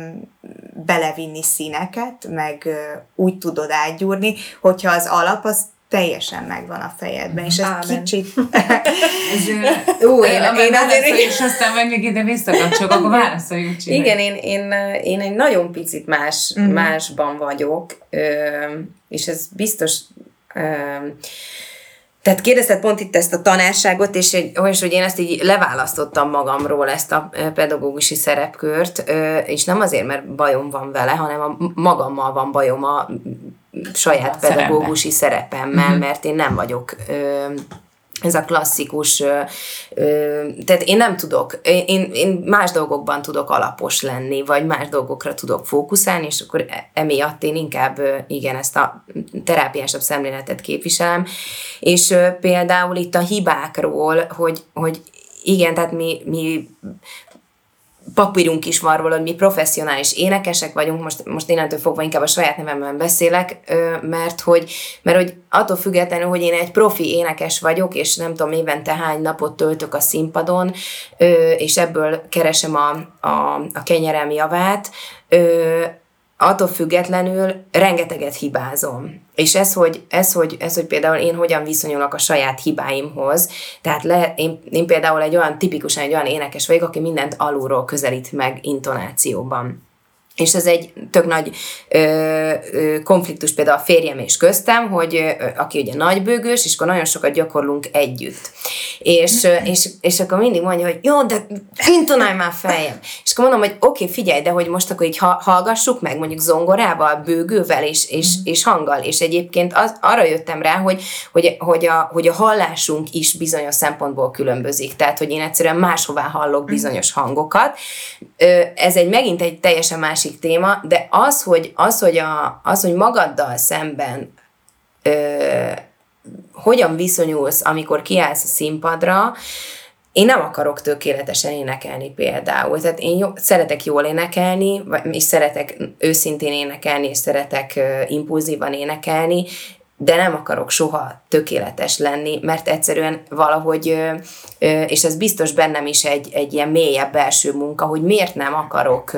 belevinni színeket, meg ö, úgy tudod átgyúrni, hogyha az alap az teljesen megvan a fejedben, és ez Ámen. kicsit... Ó, én, én, én azért-. És aztán majd még ide visszakapcsolok, akkor válaszoljunk csinálni. Igen, én, én, én egy nagyon picit más, uh-huh. másban vagyok, és ez biztos... Tehát kérdezted pont itt ezt a tanárságot, és, egy, és hogy én ezt így leválasztottam magamról, ezt a pedagógusi szerepkört, és nem azért, mert bajom van vele, hanem a magammal van bajom a saját pedagógusi szerepemmel, uh-huh. mert én nem vagyok ö, ez a klasszikus, ö, ö, tehát én nem tudok, én, én más dolgokban tudok alapos lenni, vagy más dolgokra tudok fókuszálni, és akkor e- emiatt én inkább igen, ezt a terápiásabb szemléletet képviselem, és ö, például itt a hibákról, hogy, hogy igen, tehát mi, mi papírunk is van róla, hogy mi professzionális énekesek vagyunk, most, most innentől fogva inkább a saját nevemben beszélek, mert hogy, mert hogy attól függetlenül, hogy én egy profi énekes vagyok, és nem tudom évente hány napot töltök a színpadon, és ebből keresem a, a, a kenyerem javát, attól függetlenül rengeteget hibázom. És ez hogy, ez, hogy, ez, hogy például én hogyan viszonyulok a saját hibáimhoz, tehát le, én, én például egy olyan tipikusan egy olyan énekes vagyok, aki mindent alulról közelít meg intonációban. És ez egy tök nagy ö, ö, konfliktus például a férjem és köztem, hogy ö, aki ugye nagybőgős, és akkor nagyon sokat gyakorlunk együtt. És, ö, és, és akkor mindig mondja, hogy jó, de intonálj már fejem. És akkor mondom, hogy oké, okay, figyelj, de hogy most akkor így ha- hallgassuk meg, mondjuk zongorával, bőgővel és, és, és hanggal. És egyébként az, arra jöttem rá, hogy, hogy, hogy, a, hogy a hallásunk is bizonyos szempontból különbözik. Tehát, hogy én egyszerűen máshová hallok bizonyos hangokat. Ö, Ez egy megint egy teljesen másik téma, de az, hogy, az, hogy, a, az, hogy magaddal szemben ö, hogyan viszonyulsz, amikor kiállsz a színpadra, én nem akarok tökéletesen énekelni például. Tehát én jó, szeretek jól énekelni, és szeretek őszintén énekelni, és szeretek impulzívan énekelni, de nem akarok soha tökéletes lenni, mert egyszerűen valahogy, és ez biztos bennem is egy, egy ilyen mélyebb belső munka, hogy miért nem akarok,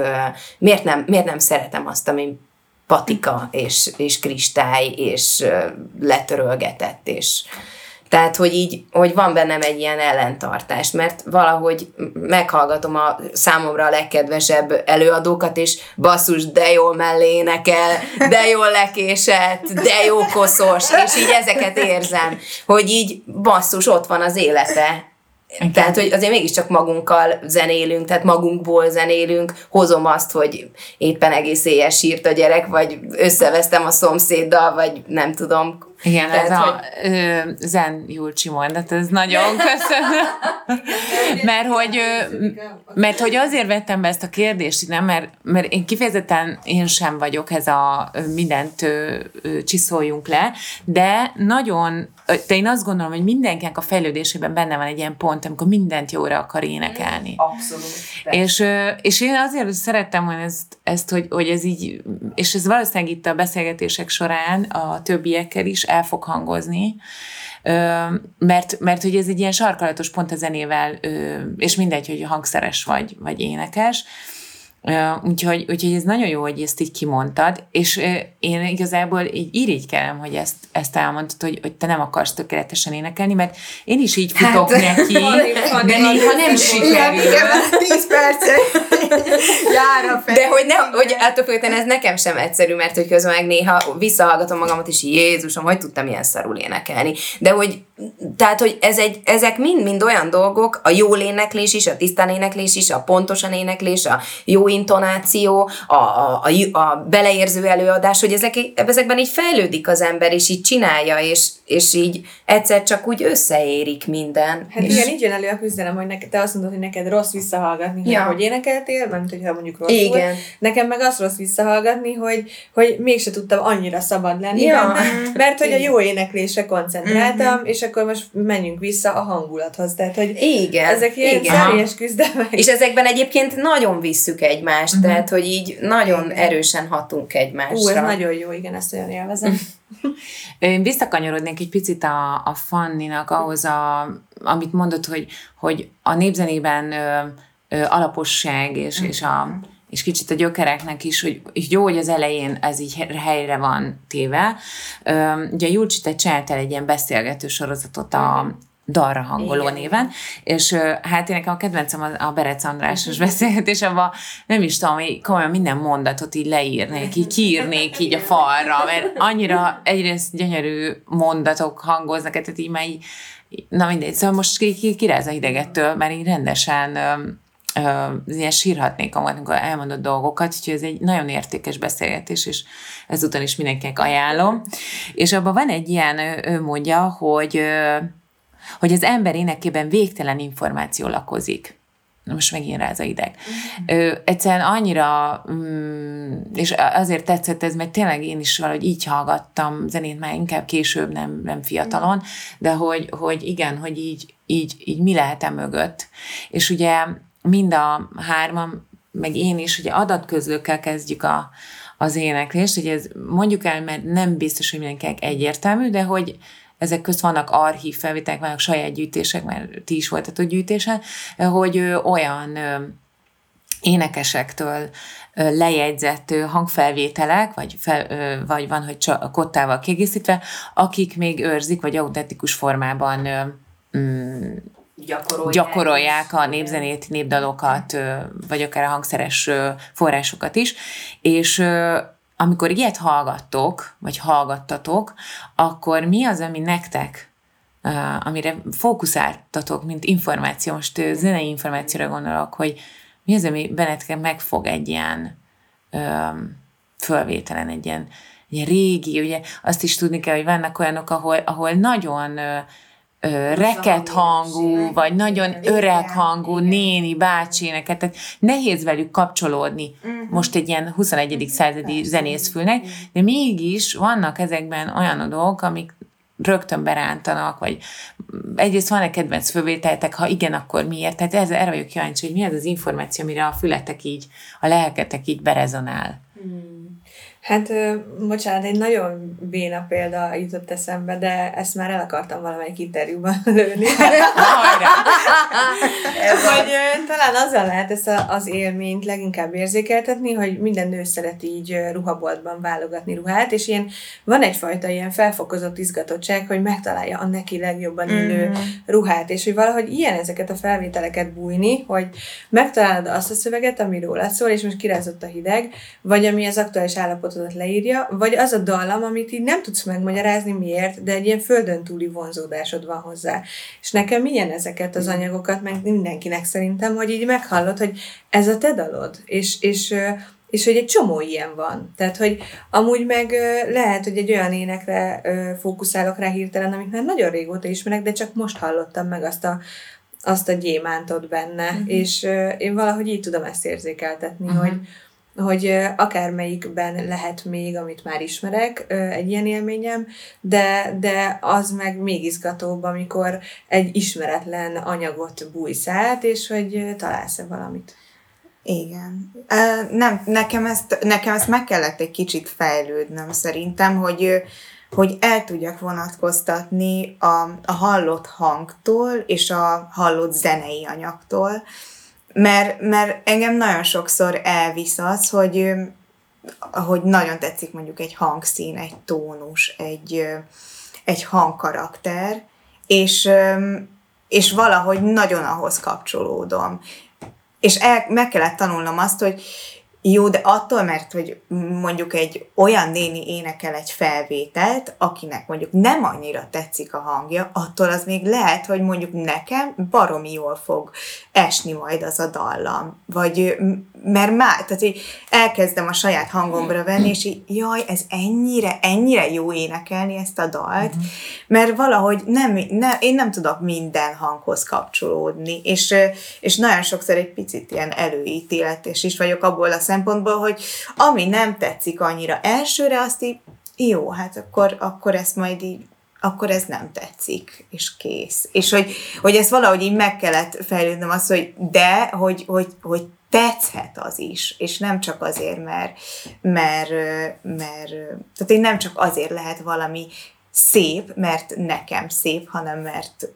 miért nem, miért nem szeretem azt, ami patika, és, és kristály, és letörölgetett, és tehát, hogy így, hogy van bennem egy ilyen ellentartás, mert valahogy meghallgatom a számomra a legkedvesebb előadókat, és basszus, de jól mellé énekel, de jól lekésett, de jó koszos, és így ezeket érzem, hogy így basszus, ott van az élete, Igen. tehát, hogy azért mégiscsak magunkkal zenélünk, tehát magunkból zenélünk, hozom azt, hogy éppen egész éjjel sírt a gyerek, vagy összevesztem a szomszéddal, vagy nem tudom. Igen, Tehát, ez a ö, Zen Julcsi mondat, ez nagyon köszönöm. mert, hogy, ö, mert hogy azért vettem be ezt a kérdést, nem? Mert, mert én kifejezetten én sem vagyok ez a mindent ö, ö, csiszoljunk le, de nagyon de én azt gondolom, hogy mindenkinek a fejlődésében benne van egy ilyen pont, amikor mindent jóra akar énekelni. Abszolút. És, és én azért szerettem volna ezt, ezt hogy, hogy ez így, és ez valószínűleg itt a beszélgetések során a többiekkel is el fog hangozni, mert, mert hogy ez egy ilyen sarkalatos pont a zenével, és mindegy, hogy hangszeres vagy, vagy énekes, Úgyhogy, úgyhogy ez nagyon jó, hogy ezt így kimondtad, és én igazából így irigykelem, hogy ezt, ezt elmondtad, hogy, hogy te nem akarsz tökéletesen énekelni, mert én is így futok hát, neki, de néha nem sikerül. Igen, 10 percet jár a fel. De hogy, ne, hogy attól függően ez nekem sem egyszerű, mert hogy közben meg néha visszahallgatom magamat, és Jézusom, hogy tudtam ilyen szarul énekelni. De hogy tehát, hogy ez egy, ezek mind-mind olyan dolgok, a jó éneklés is, a tisztán éneklés is, a pontosan éneklés, a jó intonáció, a, a, a, a beleérző előadás, hogy ezek, ezekben így fejlődik az ember, és így csinálja, és, és így egyszer csak úgy összeérik minden. Hát és... igen, így jön elő a küzdelem, hogy neked, te azt mondod, hogy neked rossz visszahallgatni, Ja. hogy énekeltél, mert hogyha mondjuk rossz Igen. Nekem meg az rossz visszahallgatni, hogy, hogy mégse tudtam annyira szabad lenni Ja. benne, mert hogy a jó éneklésre koncentráltam, és akkor most menjünk vissza a hangulathoz. Tehát, hogy Igen. ezek ilyen igen. személyes küzdelmek. És ezekben egyébként nagyon visszük egymást, uh-huh. tehát hogy így nagyon erősen hatunk egymásra. Ú, ez nagyon jó, igen, ezt olyan élvezem. Én visszakanyarodnék egy picit a, a Fanninak ahhoz, a, amit mondott, hogy, hogy a népzenében ö, ö, alaposság és, és, a, és kicsit a gyökereknek is, hogy jó, hogy az elején ez így helyre van téve. Ugye Julcsi, te csináltál egy ilyen beszélgető sorozatot a Dalra hangoló Igen. néven, és hát én nekem a kedvencem a, a Berec Andrásos beszélgetés, abban nem is tudom, hogy komolyan minden mondatot így leírnék, így kiírnék így a falra, mert annyira egyrészt gyönyörű mondatok hangoznak, tehát így már így, na mindegy, szóval most ki, ki, kiráz a hidegettől, mert így rendesen ö, ilyen sírhatnék, amikor elmondott dolgokat, úgyhogy ez egy nagyon értékes beszélgetés, és ezúton is mindenkinek ajánlom. És abban van egy ilyen, ő, ő mondja, hogy ö, hogy az ember énekében végtelen információ lakozik. Most megint rá az a ideg. Ö, egyszerűen annyira, mm, és azért tetszett ez, mert tényleg én is valahogy így hallgattam zenét már inkább később, nem, nem fiatalon, de hogy, hogy igen, hogy így, így, így mi lehet e mögött. És ugye mind a hárman, meg én is, ugye adatközlőkkel kezdjük a, az éneklést, hogy ez mondjuk el, mert nem biztos, hogy mindenkinek egyértelmű, de hogy ezek közt vannak archív felvételek, vannak saját gyűjtések, mert ti is voltatok gyűjtésen, hogy olyan énekesektől lejegyzett hangfelvételek, vagy, fel, vagy van, hogy csak kottával kiegészítve, akik még őrzik, vagy autentikus formában mm, gyakorolják, gyakorolják a népzenét, népdalokat, vagy akár a hangszeres forrásokat is, és amikor ilyet hallgattok, vagy hallgattatok, akkor mi az, ami nektek, amire fókuszáltatok, mint információ, most zenei információra gondolok, hogy mi az, ami benneteket megfog egy ilyen fölvételen, egy ilyen, egy ilyen régi, ugye azt is tudni kell, hogy vannak olyanok, ahol, ahol nagyon reket hangú, vagy nagyon öreg hangú néni, bácsi éneket, tehát nehéz velük kapcsolódni most egy ilyen 21. századi zenészfülnek, de mégis vannak ezekben olyan dolgok, amik rögtön berántanak, vagy egyrészt van-e kedvenc fölvételtek, ha igen, akkor miért? Tehát ez, erre vagyok kíváncsi, hogy mi az az információ, amire a fületek így, a lelketek így berezonál. Hát, bocsánat, egy nagyon béna példa jutott eszembe, de ezt már el akartam valamelyik interjúban lőni. hogy talán azzal lehet ezt az élményt leginkább érzékeltetni, hogy minden nő szeret így ruhaboltban válogatni ruhát, és ilyen, van egyfajta ilyen felfokozott izgatottság, hogy megtalálja a neki legjobban illő Mhm. ruhát, és hogy valahogy ilyen ezeket a felvételeket bújni, hogy megtalálod azt a szöveget, ami rólad szól, és most kirázott a hideg, vagy ami az aktuális állapotodat leírja, vagy az a dallam, amit így nem tudsz megmagyarázni miért, de egy ilyen földön túli vonzódásod van hozzá. És nekem milyen ezeket az anyagokat, meg mindenkinek szerintem, hogy így meghallod, hogy ez a te dalod, és, és és hogy egy csomó ilyen van. Tehát, hogy amúgy meg lehet, hogy egy olyan énekre fókuszálok rá hirtelen, amit már nagyon régóta ismerek, de csak most hallottam meg azt a, azt a gyémántot benne, uh-huh. és én valahogy így tudom ezt érzékeltetni, uh-huh. hogy, hogy akármelyikben lehet még, amit már ismerek, egy ilyen élményem, de, de az meg még izgatóbb, amikor egy ismeretlen anyagot bújsz át, és hogy találsz-e valamit. Igen. Nem, nekem ezt, nekem ezt meg kellett egy kicsit fejlődnöm szerintem, hogy, hogy el tudjak vonatkoztatni a, a hallott hangtól és a hallott zenei anyagtól, mert, mert engem nagyon sokszor elvisz az, hogy, hogy nagyon tetszik mondjuk egy hangszín, egy tónus, egy, egy hangkarakter, és, és valahogy nagyon ahhoz kapcsolódom. És el, meg kellett tanulnom azt, hogy jó, de attól, mert hogy mondjuk egy olyan néni énekel egy felvételt, akinek mondjuk nem annyira tetszik a hangja, attól az még lehet, hogy mondjuk nekem baromi jól fog esni majd az a dallam. Vagy, mert már, tehát hogy elkezdem a saját hangomra venni, és így, jaj, ez ennyire, ennyire jó énekelni ezt a dalt, mert valahogy nem, ne, én nem tudok minden hanghoz kapcsolódni, és, és nagyon sokszor egy picit ilyen előítéletes is vagyok abból a szempontból, hogy ami nem tetszik annyira elsőre, azt így, jó, hát akkor, akkor ezt majd így akkor ez nem tetszik, és kész. És hogy, hogy ezt valahogy így meg kellett fejlődnöm azt, hogy de, hogy, hogy, hogy tetszhet az is, és nem csak azért, mert, mert, mert tehát én nem csak azért lehet valami szép, mert nekem szép, hanem mert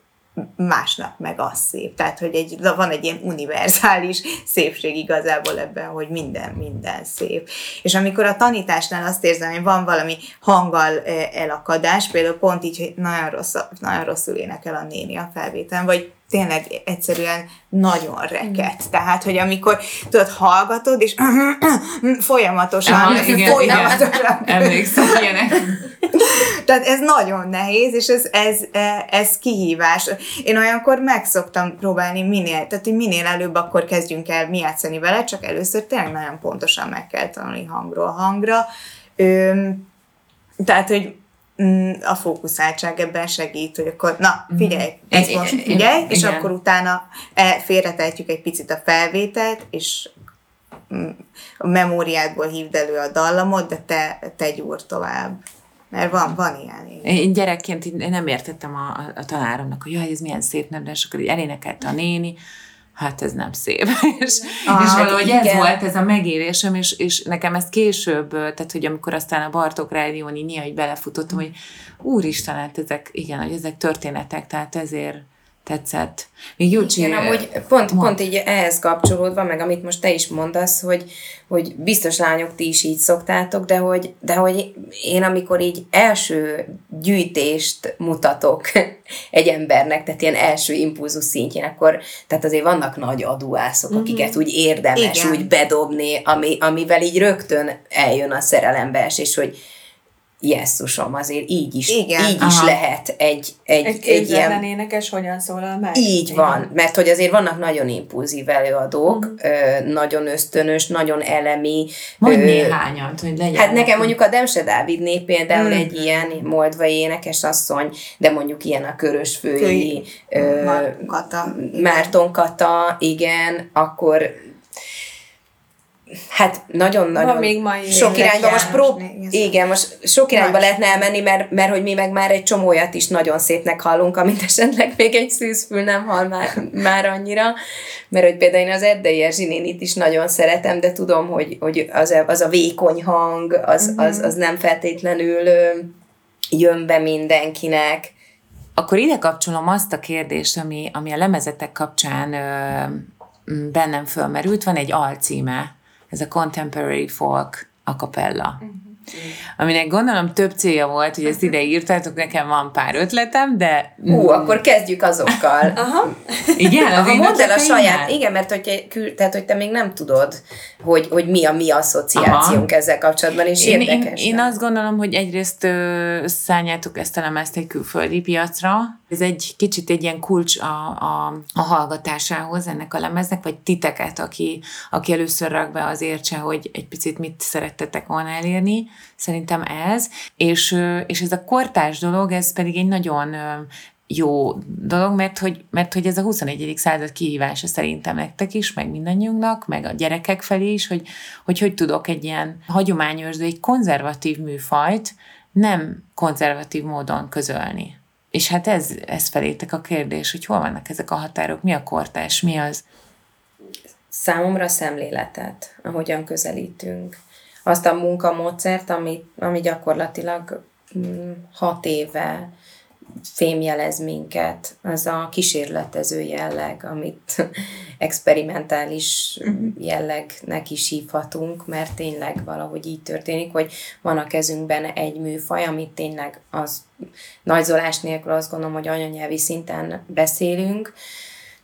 másnak meg az szép. Tehát, hogy egy, van egy ilyen univerzális szépség igazából ebben, hogy minden, minden szép. És amikor a tanításnál azt érzem, hogy van valami hanggal elakadás, például pont így, hogy nagyon, rossz, nagyon rosszul énekel a néni a felvételen, vagy tényleg egyszerűen nagyon reket. Mm. Tehát, hogy amikor tudod, hallgatod, és folyamatosan, Aha, igen, folyamatosan. Igen. Emlékszem ilyenek. Tehát ez nagyon nehéz, és ez, ez, ez kihívás. Én olyankor meg szoktam próbálni minél, tehát hogy minél előbb akkor kezdjünk el mi játszani vele, csak először tényleg nagyon pontosan meg kell tanulni hangról hangra. Ö, tehát, hogy a fókuszáltság ebben segít, hogy akkor na, figyelj, ez Igen, most igen, figyelj, és igen. akkor utána e, félretehetjük egy picit a felvételt, és mm, a memóriádból hívd elő a dallamot, de te, te gyúr tovább. Mert van, van ilyen. Én gyerekként nem értettem a, a, tanáromnak, hogy jaj, ez milyen szép nem, de és akkor elénekelte a néni, hát ez nem szép. és, Ah, és hát valahogy ez igen. volt ez a megérésem, és, és nekem ez később, tehát hogy amikor aztán a Bartók rádión így néha így belefutottam, hogy úristen, hát ezek, igen, hogy ezek történetek, tehát ezért tetszett. Még Júcsi, Igen, amúgy pont, mond. pont így ehhez kapcsolódva, meg amit most te is mondasz, hogy, hogy biztos lányok ti is így szoktátok, de hogy, de hogy én amikor így első gyűjtést mutatok egy embernek, tehát ilyen első impulzus szintjén, akkor tehát azért vannak nagy aduászok, mm-hmm. akiket úgy érdemes Igen. úgy bedobni, ami, amivel így rögtön eljön a szerelembe és hogy jesszusom, azért így is, Igen. így is Aha. lehet egy, egy, Egy egy, ilyen énekes hogyan szólal meg? így Igen. van, mert hogy azért vannak nagyon impulzív előadók, ö, nagyon ösztönös, nagyon elemi. mondj ö, néhányat, hogy legyen. Hát nekem mondjuk a Demse Dávidné például Mm. egy ilyen moldvai énekes asszony, de mondjuk ilyen a Körösfői, ö, Mar- Kata. Márton Kata, igen, akkor hát nagyon-nagyon Van még mai sok irányba most prób- igen. most sok irányba Nagy. lehetne elmenni, mert, mert hogy mi meg már egy csomójat is nagyon szépnek hallunk, amit esetleg még egy szűzfül nem hall már, már annyira, mert hogy például én az Erdei Erzsi nénit is nagyon szeretem, de tudom, hogy, hogy az, a, az a vékony hang, az, az, az nem feltétlenül jön be mindenkinek. Akkor ide kapcsolom azt a kérdést, ami, ami a lemezetek kapcsán ö, bennem fölmerült. Van egy alcíme, ez a Contemporary Folk a capella. Aminek gondolom több célja volt, hogy ezt ide írtátok, nekem van pár ötletem, de Hú, akkor kezdjük azokkal. Aha. igen, az Ha én mondd el a saját, igen, mert hogy, tehát, hogy te még nem tudod, hogy, hogy mi a mi asszociációnk Aha. ezzel kapcsolatban, és Én, én, érdekes. én azt gondolom, hogy egyrészt ö, szálljátok ezt a lemezt egy külföldi piacra. Ez egy kicsit egy ilyen kulcs a, a, a hallgatásához ennek a lemeznek, vagy titeket, aki, aki először rak be az értse, hogy egy picit mit szerettetek volna elérni. Szerintem ez. És, és ez a kortás dolog, ez pedig egy nagyon jó dolog, mert hogy, mert hogy ez a 21. század kihívása szerintem nektek is, meg mindannyiunknak, meg a gyerekek felé is, hogy hogy, hogy tudok egy ilyen hagyományos, de egy konzervatív műfajt nem konzervatív módon közölni. És hát ez, ez felétek a kérdés, hogy hol vannak ezek a határok, mi a kortás, mi az? Számomra szemléletet, ahogyan közelítünk. Azt a munkamódszert, ami, ami gyakorlatilag mm, hat éve fémjelez minket, az a kísérletező jelleg, amit experimentális jellegnek is hívhatunk, mert tényleg valahogy így történik, hogy van a kezünkben egy műfaj, amit tényleg az nagyzolás nélkül azt gondolom, hogy anyanyelvi szinten beszélünk,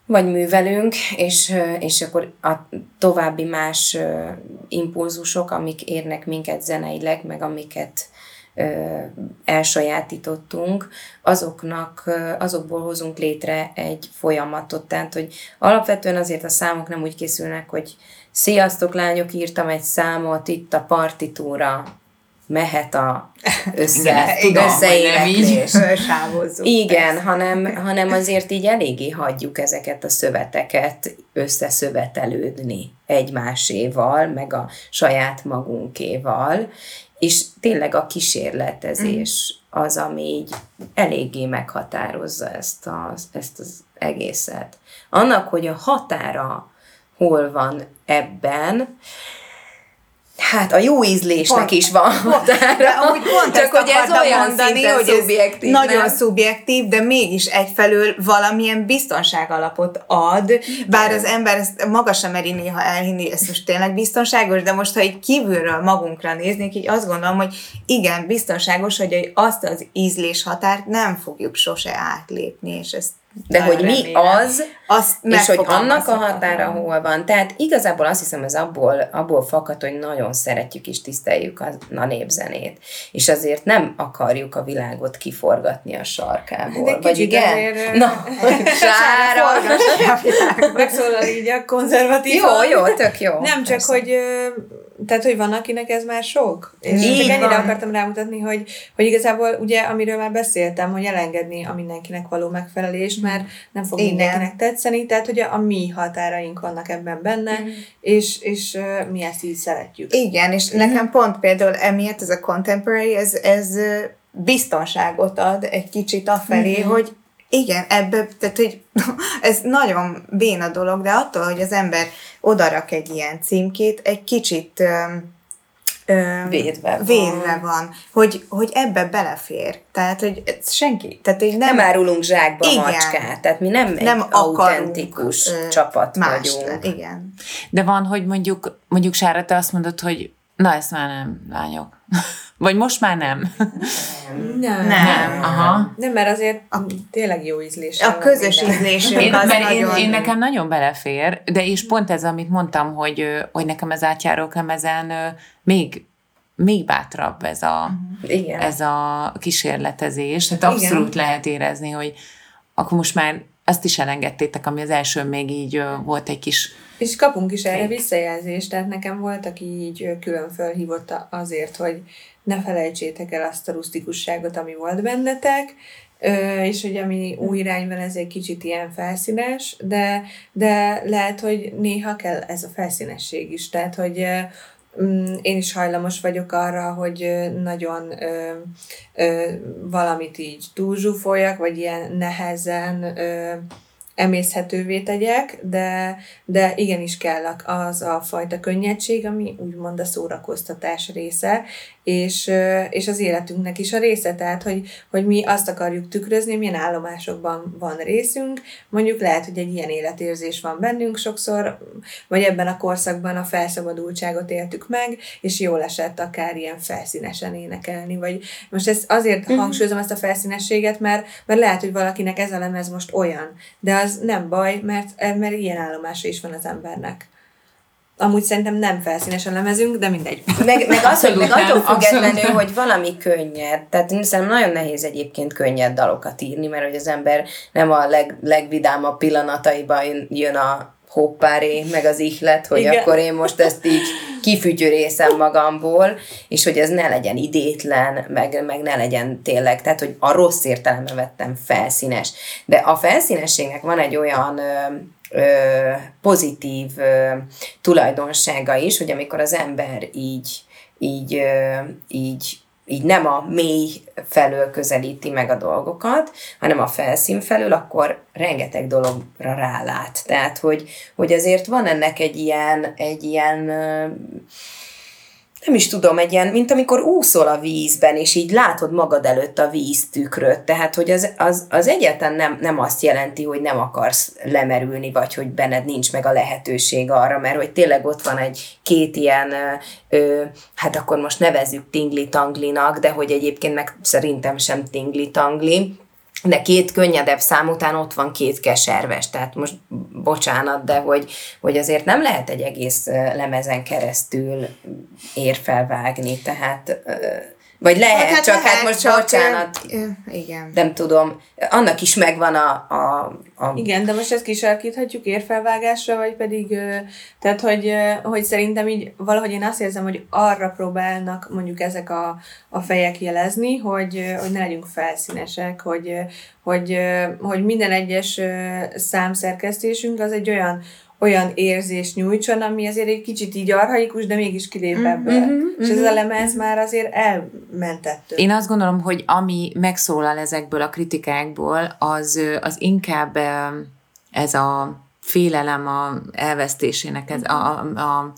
vagy művelünk, és, és akkor a további más impulzusok, amik érnek minket zeneileg, meg amiket elsajátítottunk, azoknak, azokból hozunk létre egy folyamatot. Tehát, hogy alapvetően azért a számok nem úgy készülnek, hogy sziasztok lányok, írtam egy számot, itt a partitúra, mehet a össze, Igen, összeéneklés. Igen, hanem, hanem azért így eléggé hagyjuk ezeket a szöveteket összeszövetelődni egymáséval, meg a saját magunkéval, és tényleg a kísérletezés az, ami így eléggé meghatározza ezt az, ezt az egészet. Annak, hogy a határa hol van ebben, Hát a jó ízlésnek pont, is van határa. De amúgy pont Csak hogy ez olyan mondani, hogy szubjektív, ez nagyon szubjektív, de mégis egyfelől valamilyen biztonság alapot ad, bár az ember ezt maga sem meri néha elhinni, ez most tényleg biztonságos, de most, ha egy kívülről magunkra néznék, így azt gondolom, hogy igen, biztonságos, hogy azt az ízlés határt nem fogjuk sose átlépni, és ezt de hogy mi remélem. az, azt és hogy annak a határa hol van. Tehát igazából azt hiszem, ez abból, abból fakad, hogy nagyon szeretjük és tiszteljük a, a népzenét. És azért nem akarjuk a világot kiforgatni a sarkából. De Vagy igen? Azért, Na, sára. Megszólal így a konzervatív. Jó, jó, tök jó. Nem csak, persze. hogy tehát, hogy van, akinek ez már sok. És Így csak ennyire van. akartam rámutatni, hogy, hogy igazából ugye, amiről már beszéltem, hogy elengedni a mindenkinek való megfelelést, mert nem fog Igen. mindenkinek tetszeni, tehát hogy a, a mi határaink vannak ebben benne, és, és uh, mi ezt így szeretjük. Igen, és nekem pont például emiatt ez a contemporary, ez, ez biztonságot ad egy kicsit afelé, mm-hmm. hogy igen, ebbe, tehát hogy ez nagyon béna dolog, de attól, hogy az ember odarak egy ilyen címkét, egy kicsit ö, ö, Védve van. védve van, hogy, hogy ebbe belefér. Tehát, hogy ez senki, tehát hogy nem, Nem árulunk zsákba Igen. macskát, tehát mi nem, nem egy autentikus ö, csapat más vagyunk. Igen. De van, hogy mondjuk, mondjuk Sára, te azt mondod, hogy na ezt már nem, lányok. Vagy most már nem. Nem. Nem. Aha. Nem, mert azért a, tényleg jó ízlés. A közös ízlésünk Én, az mert én, nagyon... én nekem nagyon belefér, de és pont ez, amit mondtam, hogy, hogy nekem az átjáró lemezen még, még bátrabb ez a, Igen. ez a kísérletezés. Tehát abszolút lehet érezni, hogy akkor most már azt is elengedtétek, ami az első még így volt egy kis És kapunk is erre visszajelzést, tehát nekem volt, aki így külön felhívott a- azért, hogy ne felejtsétek el azt a rustikusságot, ami volt bennetek, és hogy ami új irányban ez egy kicsit ilyen felszínes, de, de lehet, hogy néha kell ez a felszínesség is, tehát, hogy mm, én is hajlamos vagyok arra, hogy nagyon ö, ö, valamit így túlzsúfoljak, vagy ilyen nehezen ö, emészhetővé tegyek, de, de igenis kell az a fajta könnyedség, ami úgymond a szórakoztatás része, és, és az életünknek is a része, tehát, hogy, hogy mi azt akarjuk tükrözni, milyen állomásokban van részünk, mondjuk lehet, hogy egy ilyen életérzés van bennünk sokszor, vagy ebben a korszakban a felszabadultságot éltük meg, és jól esett akár ilyen felszínesen énekelni, vagy most ezt azért uh-huh. hangsúlyozom ezt a felszínességet, mert, mert lehet, hogy valakinek ez a lemez most olyan, de az nem baj, mert, mert ilyen állomása is van az embernek. Amúgy szerintem nem felszínes a lemezünk, de mindegy. Meg, meg, az, Abszolút meg attól függetlenül, hogy valami könnyed. Tehát én szerintem nagyon nehéz egyébként könnyed dalokat írni, mert hogy az ember nem a leg, legvidámabb pillanataiban jön a hoppáré, meg az ihlet, hogy Igen. akkor én most ezt így kifütyörészem magamból, és hogy ez ne legyen idétlen, meg, meg ne legyen tényleg, tehát hogy a rossz értelemben vettem felszínes. De a felszínességnek van egy olyan ö, ö, pozitív ö, tulajdonsága is, hogy amikor az ember így, így, így így nem a mély felől közelíti meg a dolgokat, hanem a felszín felől, akkor rengeteg dologra rálát. Tehát, hogy, hogy azért van ennek egy ilyen, egy ilyen nem is tudom, egy ilyen, mint amikor úszol a vízben, és így látod magad előtt a víztükröt, tehát, hogy az, az, az egyáltalán nem, nem azt jelenti, hogy nem akarsz lemerülni, vagy hogy benned nincs meg a lehetőség arra, mert hogy tényleg ott van egy két ilyen, ö, hát akkor most nevezzük tingli-tanglinak, de hogy egyébként meg szerintem sem tingli-tangli, de két könnyedebb szám után ott van két keserves, tehát most bocsánat, de hogy, hogy azért nem lehet egy egész lemezen keresztül érfelvágni, tehát vagy lehet, hát, csak hát most csak, bocsánat, Igen. nem tudom, annak is megvan a, a, a Igen, de most ezt kisarkíthatjuk érfelvágásra, vagy pedig, tehát, hogy, hogy szerintem így valahogy én azt érzem, hogy arra próbálnak mondjuk ezek a, a fejek jelezni, hogy, hogy ne legyünk felszínesek, hogy, hogy, hogy minden egyes számszerkesztésünk az egy olyan, olyan érzés nyújtson, ami azért egy kicsit így arhaikus, de mégis kilép ebből. És ez a lemez már azért elmentettő. Én azt gondolom, hogy ami megszólal ezekből a kritikákból, az, az inkább ez a félelem a elvesztésének, ez a, a, a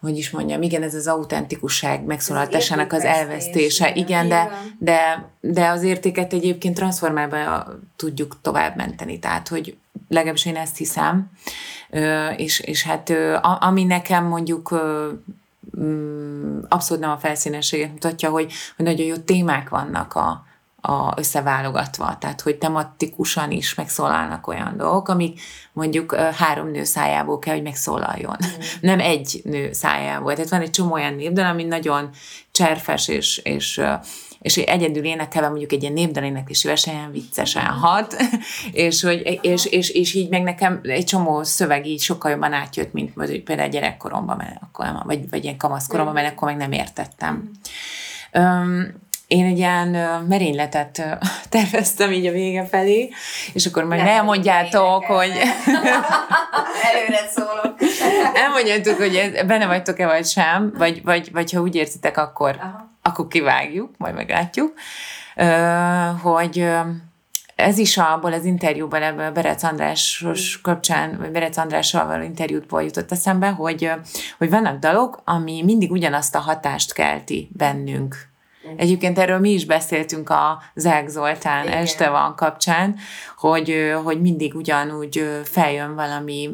hogy is mondjam, igen, ez az autentikusság megszólaltásának az elvesztése. Igen, de, de, de az értéket egyébként transformálva tudjuk tovább menteni. Tehát, hogy legalábbis én ezt hiszem. És, és hát ami nekem mondjuk mm, abszolút nem a felszínességet mutatja, hogy, hogy nagyon jó témák vannak a, a összeválogatva, tehát hogy tematikusan is megszólalnak olyan dolgok, amik mondjuk három nő szájából kell, hogy megszólaljon. Mm. Nem egy nő szájából. Tehát van egy csomó olyan népdal, ami nagyon cserfes és, és és egyedül énekelve mondjuk egy ilyen népdalénekési versenyen viccesen hat, és, hogy, és, és, és, így meg nekem egy csomó szöveg így sokkal jobban átjött, mint mondjuk például gyerekkoromban, mert akkor vagy, vagy ilyen kamaszkoromban, mert akkor meg nem értettem. Um, én egy ilyen merényletet terveztem így a vége felé, és akkor majd elmondjátok, hogy Előre szólok. elmondjátok, hogy benne vagytok-e vagy sem, vagy, vagy, vagy ha úgy érzitek, akkor, Aha. akkor kivágjuk, majd meglátjuk, hogy ez is abból az interjúból, ebből a Berec Andrásos kapcsán, vagy Berec Andrással való interjútból jutott eszembe, hogy, hogy vannak dalok, ami mindig ugyanazt a hatást kelti bennünk. Egyébként erről mi is beszéltünk a Zák Zoltán Igen. este van kapcsán, hogy, hogy mindig ugyanúgy feljön valami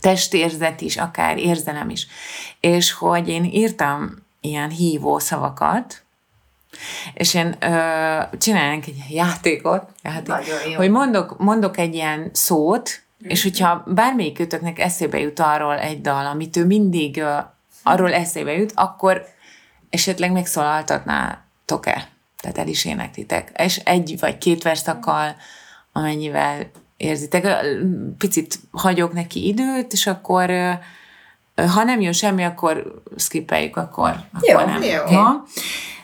testérzet is, akár érzelem is. És hogy én írtam ilyen hívó szavakat, és én ö, csinálnánk egy játékot, játék, Nagyon jó. hogy mondok, mondok egy ilyen szót, és hogyha bármelyik kötöknek eszébe jut arról egy dal, amit ő mindig ö, arról eszébe jut, akkor esetleg megszólaltatnátok-e? Tehát el is éneklitek. És egy vagy két verszakkal, amennyivel érzitek. Picit hagyok neki időt, és akkor ha nem jön semmi, akkor skippeljük, akkor, akkor Jó, nem. jó. Ha?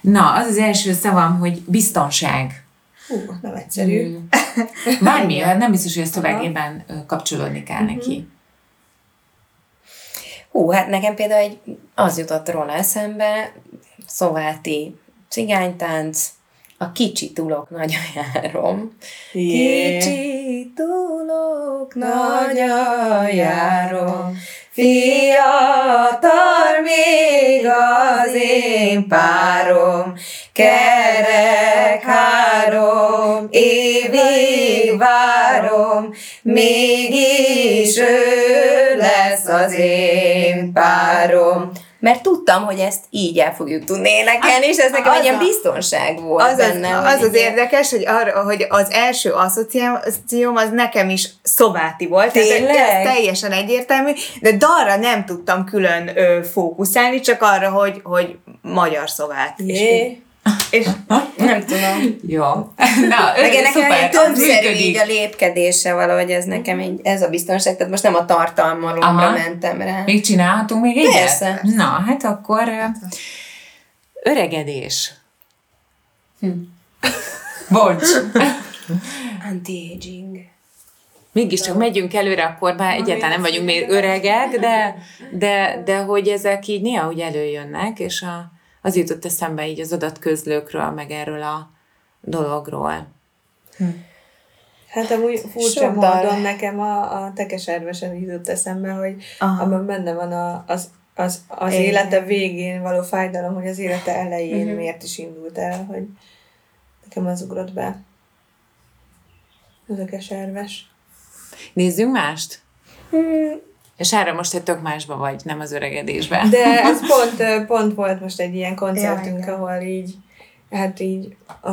Na, az az első szavam, hogy biztonság. Hú, nem egyszerű. Bármi, hát nem biztos, hogy a szövegében kapcsolódni kell neki. Hú, hát nekem például egy, az jutott róla eszembe, szováti cigánytánc, a kicsi tulok nagyon járom. Jé. Kicsi tulok nagyon járom, fiatal még az én párom, kerek három évig várom, mégis ő az én párom. Mert tudtam, hogy ezt így el fogjuk tudni énekelni, és ez nekem az egy ilyen biztonság volt Az az, bennem. az, az ilyen- érdekes, hogy, arra, hogy az első asszociációm az nekem is szováti volt. Tehát Tényleg? ez teljesen egyértelmű, de dalra nem tudtam külön ö, fókuszálni, csak arra, hogy, hogy magyar szovát. És így- Jé. És Nem tudom. Jó. Na, Meg ennek szuper, többszerű így a lépkedése valahogy ez nekem egy, ez a biztonság, tehát most nem a tartalmalomra mentem rá. Még csinálhatunk még egyet? Persze. Na, hát akkor öregedés. Hm. Bocs. Anti-aging. Mégiscsak megyünk előre, akkor már egyáltalán nem vagyunk még öregek, de, de, de hogy ezek így néha úgy előjönnek, és a, az jutott eszembe így az adatközlőkről, meg erről a dologról. Hát amúgy furcsa Sok módon nekem a, a tekeservesen jutott eszembe, hogy Aha. abban benne van a, az, az, az élete végén való fájdalom, hogy az élete elején miért is indult el, hogy nekem az ugrott be. Az a keserves. Nézzünk mást? És erre most egy tök másba vagy, nem az öregedésbe. De ez pont, pont volt most egy ilyen koncertünk, Ja, ahol így, hát így a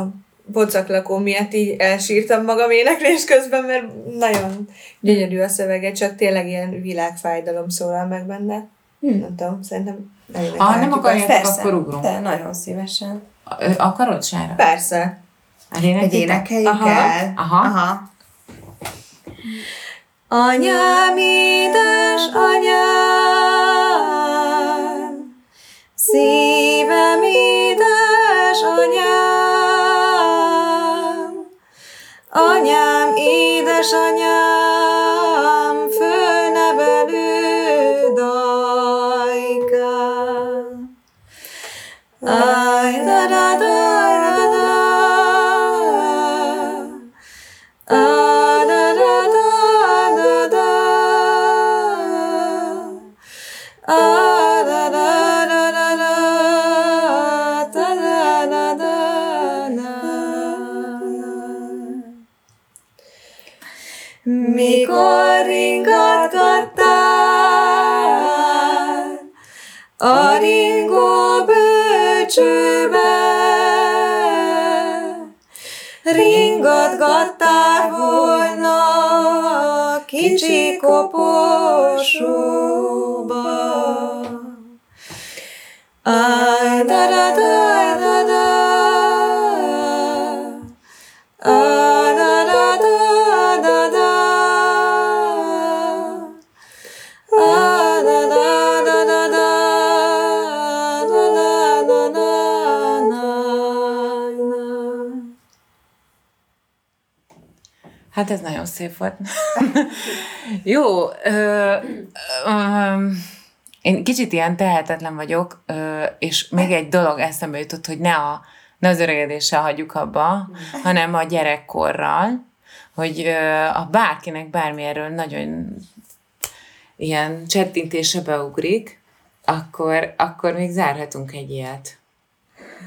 pocaklakó miatt így elsírtam magam éneklés közben, mert nagyon gyönyörű a szövege, csak tényleg ilyen világfájdalom szólal meg benne. Nem tudom, szerintem Ha nem akarjátok, akkor ugrunk. de nagyon szívesen. Akarod, Sára? Persze. Hát? Hogy énekeljük Aha. el. Aha. Aha. Anyám, édes anyám, szívem édes anyám, anyám, édes anyám, kicsi koporsóba. Ez nagyon szép volt. Jó, ö, ö, én kicsit ilyen tehetetlen vagyok, ö, és még egy dolog eszembe jutott, hogy ne, a, ne az öregedéssel hagyjuk abba, hanem a gyerekkorral, hogy ö, a bárkinek bármilyenről nagyon ilyen csettintése beugrik, akkor, akkor még zárhatunk egy ilyet.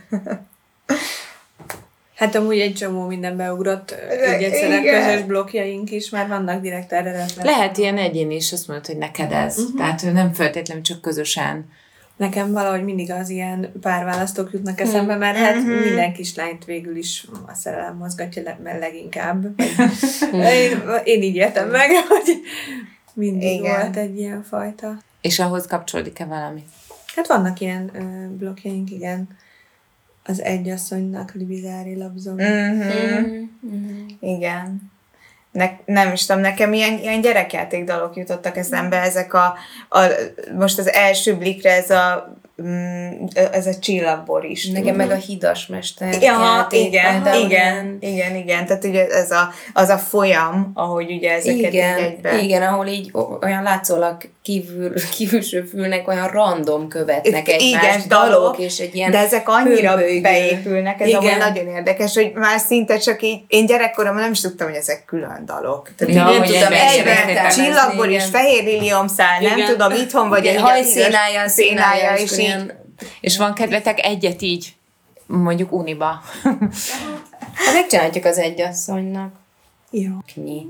Hát amúgy egy csomó minden beugrott, egyszerűen közös blokkjaink is, már vannak direkt erre reflektálva. Lehet ilyen egyén is, azt mondod, hogy neked ez. Uh-huh. Tehát ő nem feltétlenül csak közösen. Nekem valahogy mindig az ilyen párválasztók jutnak eszembe, mert hát minden kislányt végül is a szerelem mozgatja le, leginkább. én, én így értem meg, hogy mindig Igen. Igen. volt egy ilyen fajta. És ahhoz kapcsolódik-e valami? Hát vannak ilyen ö, blokkjaink, igen. Az egyasszonynak libizári labzom. Mhm. Igen. Ne, nem is tudom, nekem ilyen, ilyen gyerekjáték dalok jutottak eszembe, ezek a, a most az első blikre ez a mm, ez a csillagbor is. Nekem meg a hidas mester. Ja, igen, például igen, igen, igen, tehát ugye ez a, az a folyam, ahogy ugye ezeket Igen, így egybe... igen, ahol így olyan látszólag kívül, kívülső fülnek olyan random követnek Igen, egymást, dalok, dalok, és egy ilyen de ezek annyira hömpölygő. beépülnek, ez Igen. nagyon érdekes, hogy már szinte csak így, én gyerekkoromban nem is tudtam, hogy ezek külön dalok. Tehát Ja, nem tudom, egyben és igen. fehér liliomszál, nem Igen. tudom, itthon vagy egy hajszínája, színája, és és így. ilyen... És van kedvetek egyet így, mondjuk uniba. Megcsináljuk az egyasszonynak. Jó. Knyi.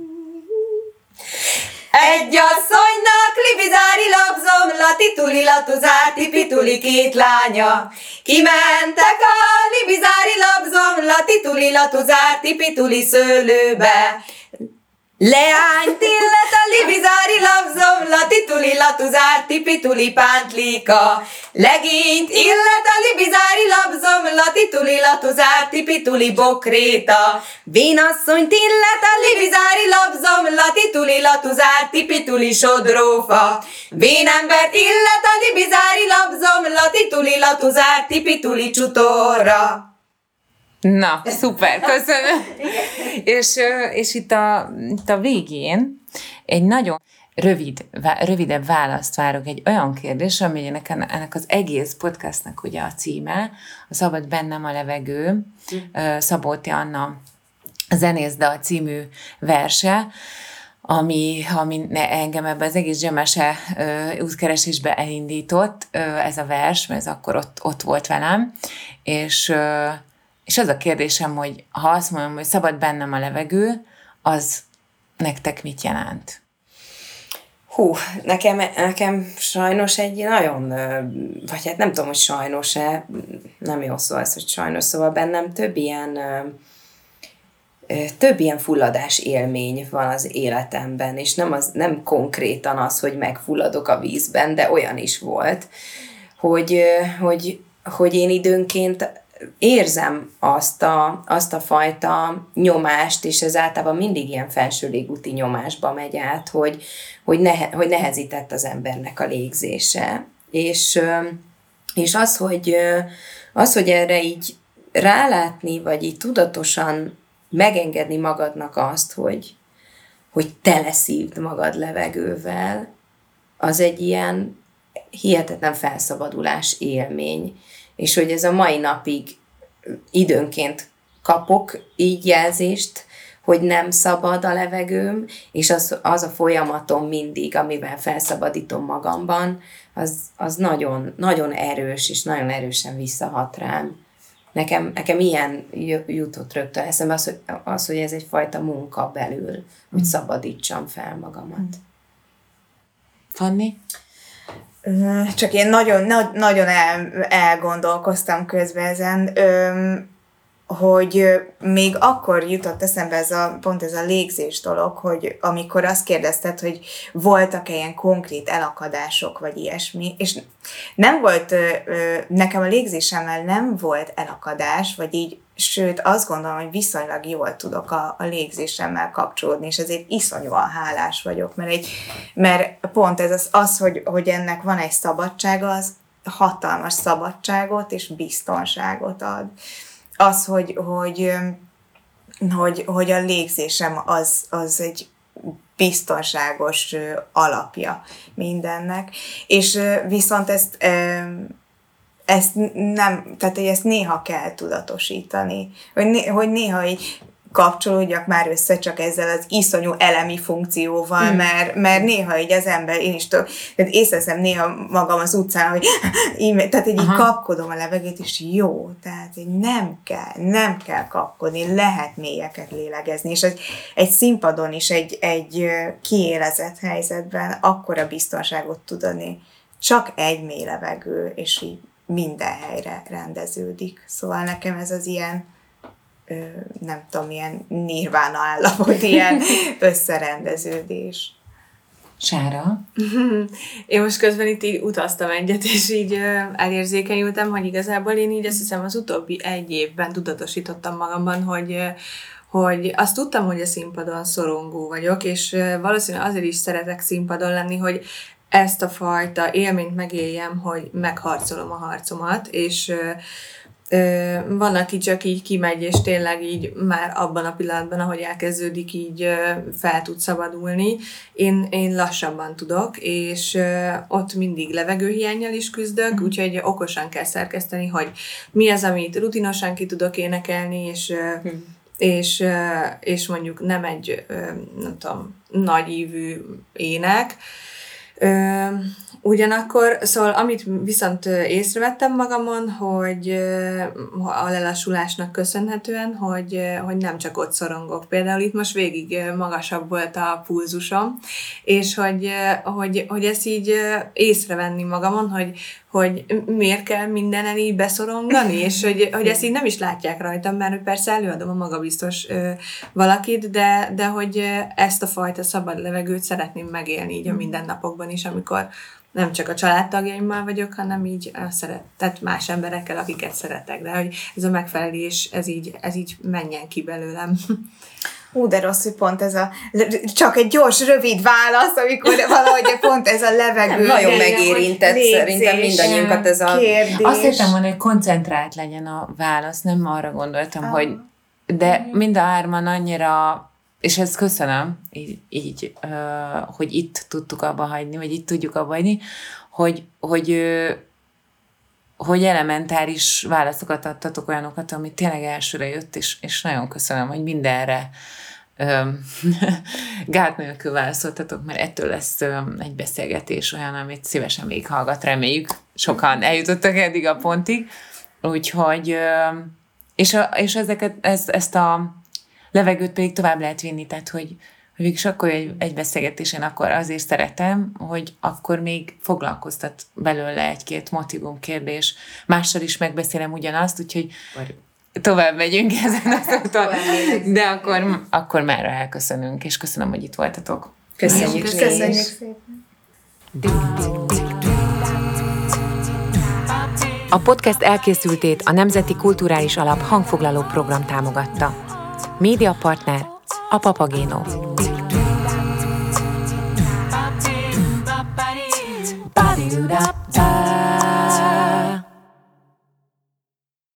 Egy asszonynak libizári labzom, latituli latuzárti pituli két lánya. Kimentek a libizári labzom, latituli latuzárti pituli szőlőbe. Leányt illet a libizári labzom, latituli latuzár, tipituli pántlika. Legényt illet a libizári labzom, latituli latuzár, tipituli bokréta. Vénasszonyt illet a libizári labzom, latituli latuzár, tipituli sodrófa. Vénembert illet a libizári labzom, latituli latuzár, tipituli csutorra. Na, szuper, köszönöm. és, és itt, a, itt a végén egy nagyon rövid, rövidebb választ várok egy olyan kérdés, ami ennek, ennek az egész podcastnak ugye a címe, a Szabad bennem a levegő, ö, Szabolti Anna Zenész Dal című verse, ami, ami engem ebbe az egész zsemese ö, útkeresésbe elindított, ö, ez a vers, mert ez akkor ott, ott volt velem, és, ö, és az a kérdésem, hogy ha azt mondom, hogy szabad bennem a levegő, az nektek mit jelent? Hú, nekem, nekem sajnos egy nagyon, vagy hát nem tudom, hogy sajnos-e, nem jó szó ez, hogy sajnos, szóval bennem több ilyen, több ilyen fulladás élmény van az életemben, és nem, az, nem konkrétan az, hogy megfulladok a vízben, de olyan is volt, hogy, hogy, hogy én időnként érzem azt a, azt a fajta nyomást, és ez általában mindig ilyen felső légúti nyomásba megy át, hogy, hogy, nehe, hogy nehezített az embernek a légzése. És, és az, hogy, az, hogy erre így rálátni, vagy így tudatosan megengedni magadnak azt, hogy, hogy teleszívd magad levegővel, az egy ilyen hihetetlen felszabadulás élmény. És hogy ez a mai napig időnként kapok így jelzést, hogy nem szabad a levegőm, és az, az a folyamatom mindig, amivel felszabadítom magamban, az, az nagyon, nagyon erős, és nagyon erősen visszahat rám. Nekem, nekem ilyen jutott rögtön eszembe az, hogy, az, hogy ez egyfajta munka belül, hogy szabadítsam fel magamat. Fanni? Ö, Csak én nagyon, na- nagyon el, elgondolkoztam közben ezen, hogy még akkor jutott eszembe ez a, pont ez a légzés dolog, hogy amikor azt kérdezted, hogy voltak-e ilyen konkrét elakadások, vagy ilyesmi, és nem volt, nekem a légzésemmel nem volt elakadás, vagy így, sőt azt gondolom, hogy viszonylag jól tudok a, a légzésemmel kapcsolódni, és ezért iszonyúan hálás vagyok, mert, egy, mert pont ez az, az hogy, hogy ennek van egy szabadsága, az hatalmas szabadságot és biztonságot ad. Az, hogy, hogy, hogy, hogy a légzésem az, az egy biztonságos alapja mindennek. És viszont ezt ezt nem, tehát hogy ezt néha kell tudatosítani, hogy, né, hogy néha így kapcsolódjak már össze csak ezzel az iszonyú elemi funkcióval, mm. mert, mert néha így az ember, én is tudok, tehát észreveszem néha magam az utcán, hogy így, tehát így, így kapkodom a levegőt, és jó, tehát így nem kell, nem kell kapkodni, lehet mélyeket lélegezni, és egy, egy színpadon is egy, egy kiélezett helyzetben akkora biztonságot tud adni, csak egy mély levegő, és így minden helyre rendeződik. Szóval nekem ez az ilyen, ö, nem tudom, ilyen nirvána állapot, ilyen összerendeződés. Sára? Én most közben itt így utaztam egyet, és így elérzékenyültem, hogy igazából én így azt hiszem az utóbbi egy évben tudatosítottam magamban, hogy hogy azt tudtam, hogy a színpadon szorongó vagyok, és valószínűleg azért is szeretek színpadon lenni, hogy ezt a fajta élményt megéljem, hogy megharcolom a harcomat, és van, aki csak így kimegy, és tényleg így már abban a pillanatban, ahogy elkezdődik, így fel tud szabadulni. Én, én lassabban tudok, és ott mindig levegőhiányjal is küzdök, úgyhogy okosan kell szerkeszteni, hogy mi az, amit rutinosan ki tudok énekelni, és ö, és, és mondjuk nem egy, nem tudom, nagy ívű ének, Ö, Ugyanakkor, szóval amit viszont észrevettem magamon, hogy a lelassulásnak köszönhetően, hogy, hogy nem csak ott szorongok. Például itt most végig magasabb volt a pulzusom, és hogy, hogy, hogy ezt így észrevenni magamon, hogy, hogy miért kell mindenen így beszorongani, és hogy, hogy ezt így nem is látják rajtam, mert persze előadom a magabiztos ö, valakit, de, de hogy ezt a fajta szabad levegőt szeretném megélni így a mindennapokban is, amikor nem csak a családtagjaimmal vagyok, hanem így a szeret, tehát más emberekkel, akiket szeretek, de hogy ez a megfelelés, ez így, ez így menjen ki belőlem. Ú, de rossz, hogy pont ez a, csak egy gyors, rövid válasz, amikor valahogy pont ez a levegő. Nagyon megérintett szerintem mindannyiunkat ez a kérdés. Azt hittem volna, hogy koncentrált legyen a válasz, nem arra gondoltam, ah. hogy de mind a hárman annyira és ezt köszönöm, így, így hogy itt tudtuk abba hagyni, vagy itt tudjuk abba hagyni, hogy, hogy, hogy elementáris válaszokat adtatok olyanokat, ami tényleg elsőre jött, és, és nagyon köszönöm, hogy mindenre gát nélkül válaszoltatok, mert ettől lesz egy beszélgetés olyan, amit szívesen végighallgat, reméljük. Sokan eljutottak eddig a pontig. Úgyhogy, és, a, és ezeket, ezt, ezt a levegőt pedig tovább lehet vinni, tehát hogy, hogy végülis akkor egy, egy beszélgetésen akkor azért szeretem, hogy akkor még foglalkoztat belőle egy-két motivum kérdés. Mással is megbeszélem ugyanazt, úgyhogy tovább megyünk ezen az úton, de akkor, akkor már elköszönünk, és köszönöm, hogy itt voltatok. Köszönjük, köszönjük szépen. A podcast elkészültét a Nemzeti Kulturális Alap hangfoglaló program támogatta. Médiapartner a Papagénó. Ba-dee-doo-da-da.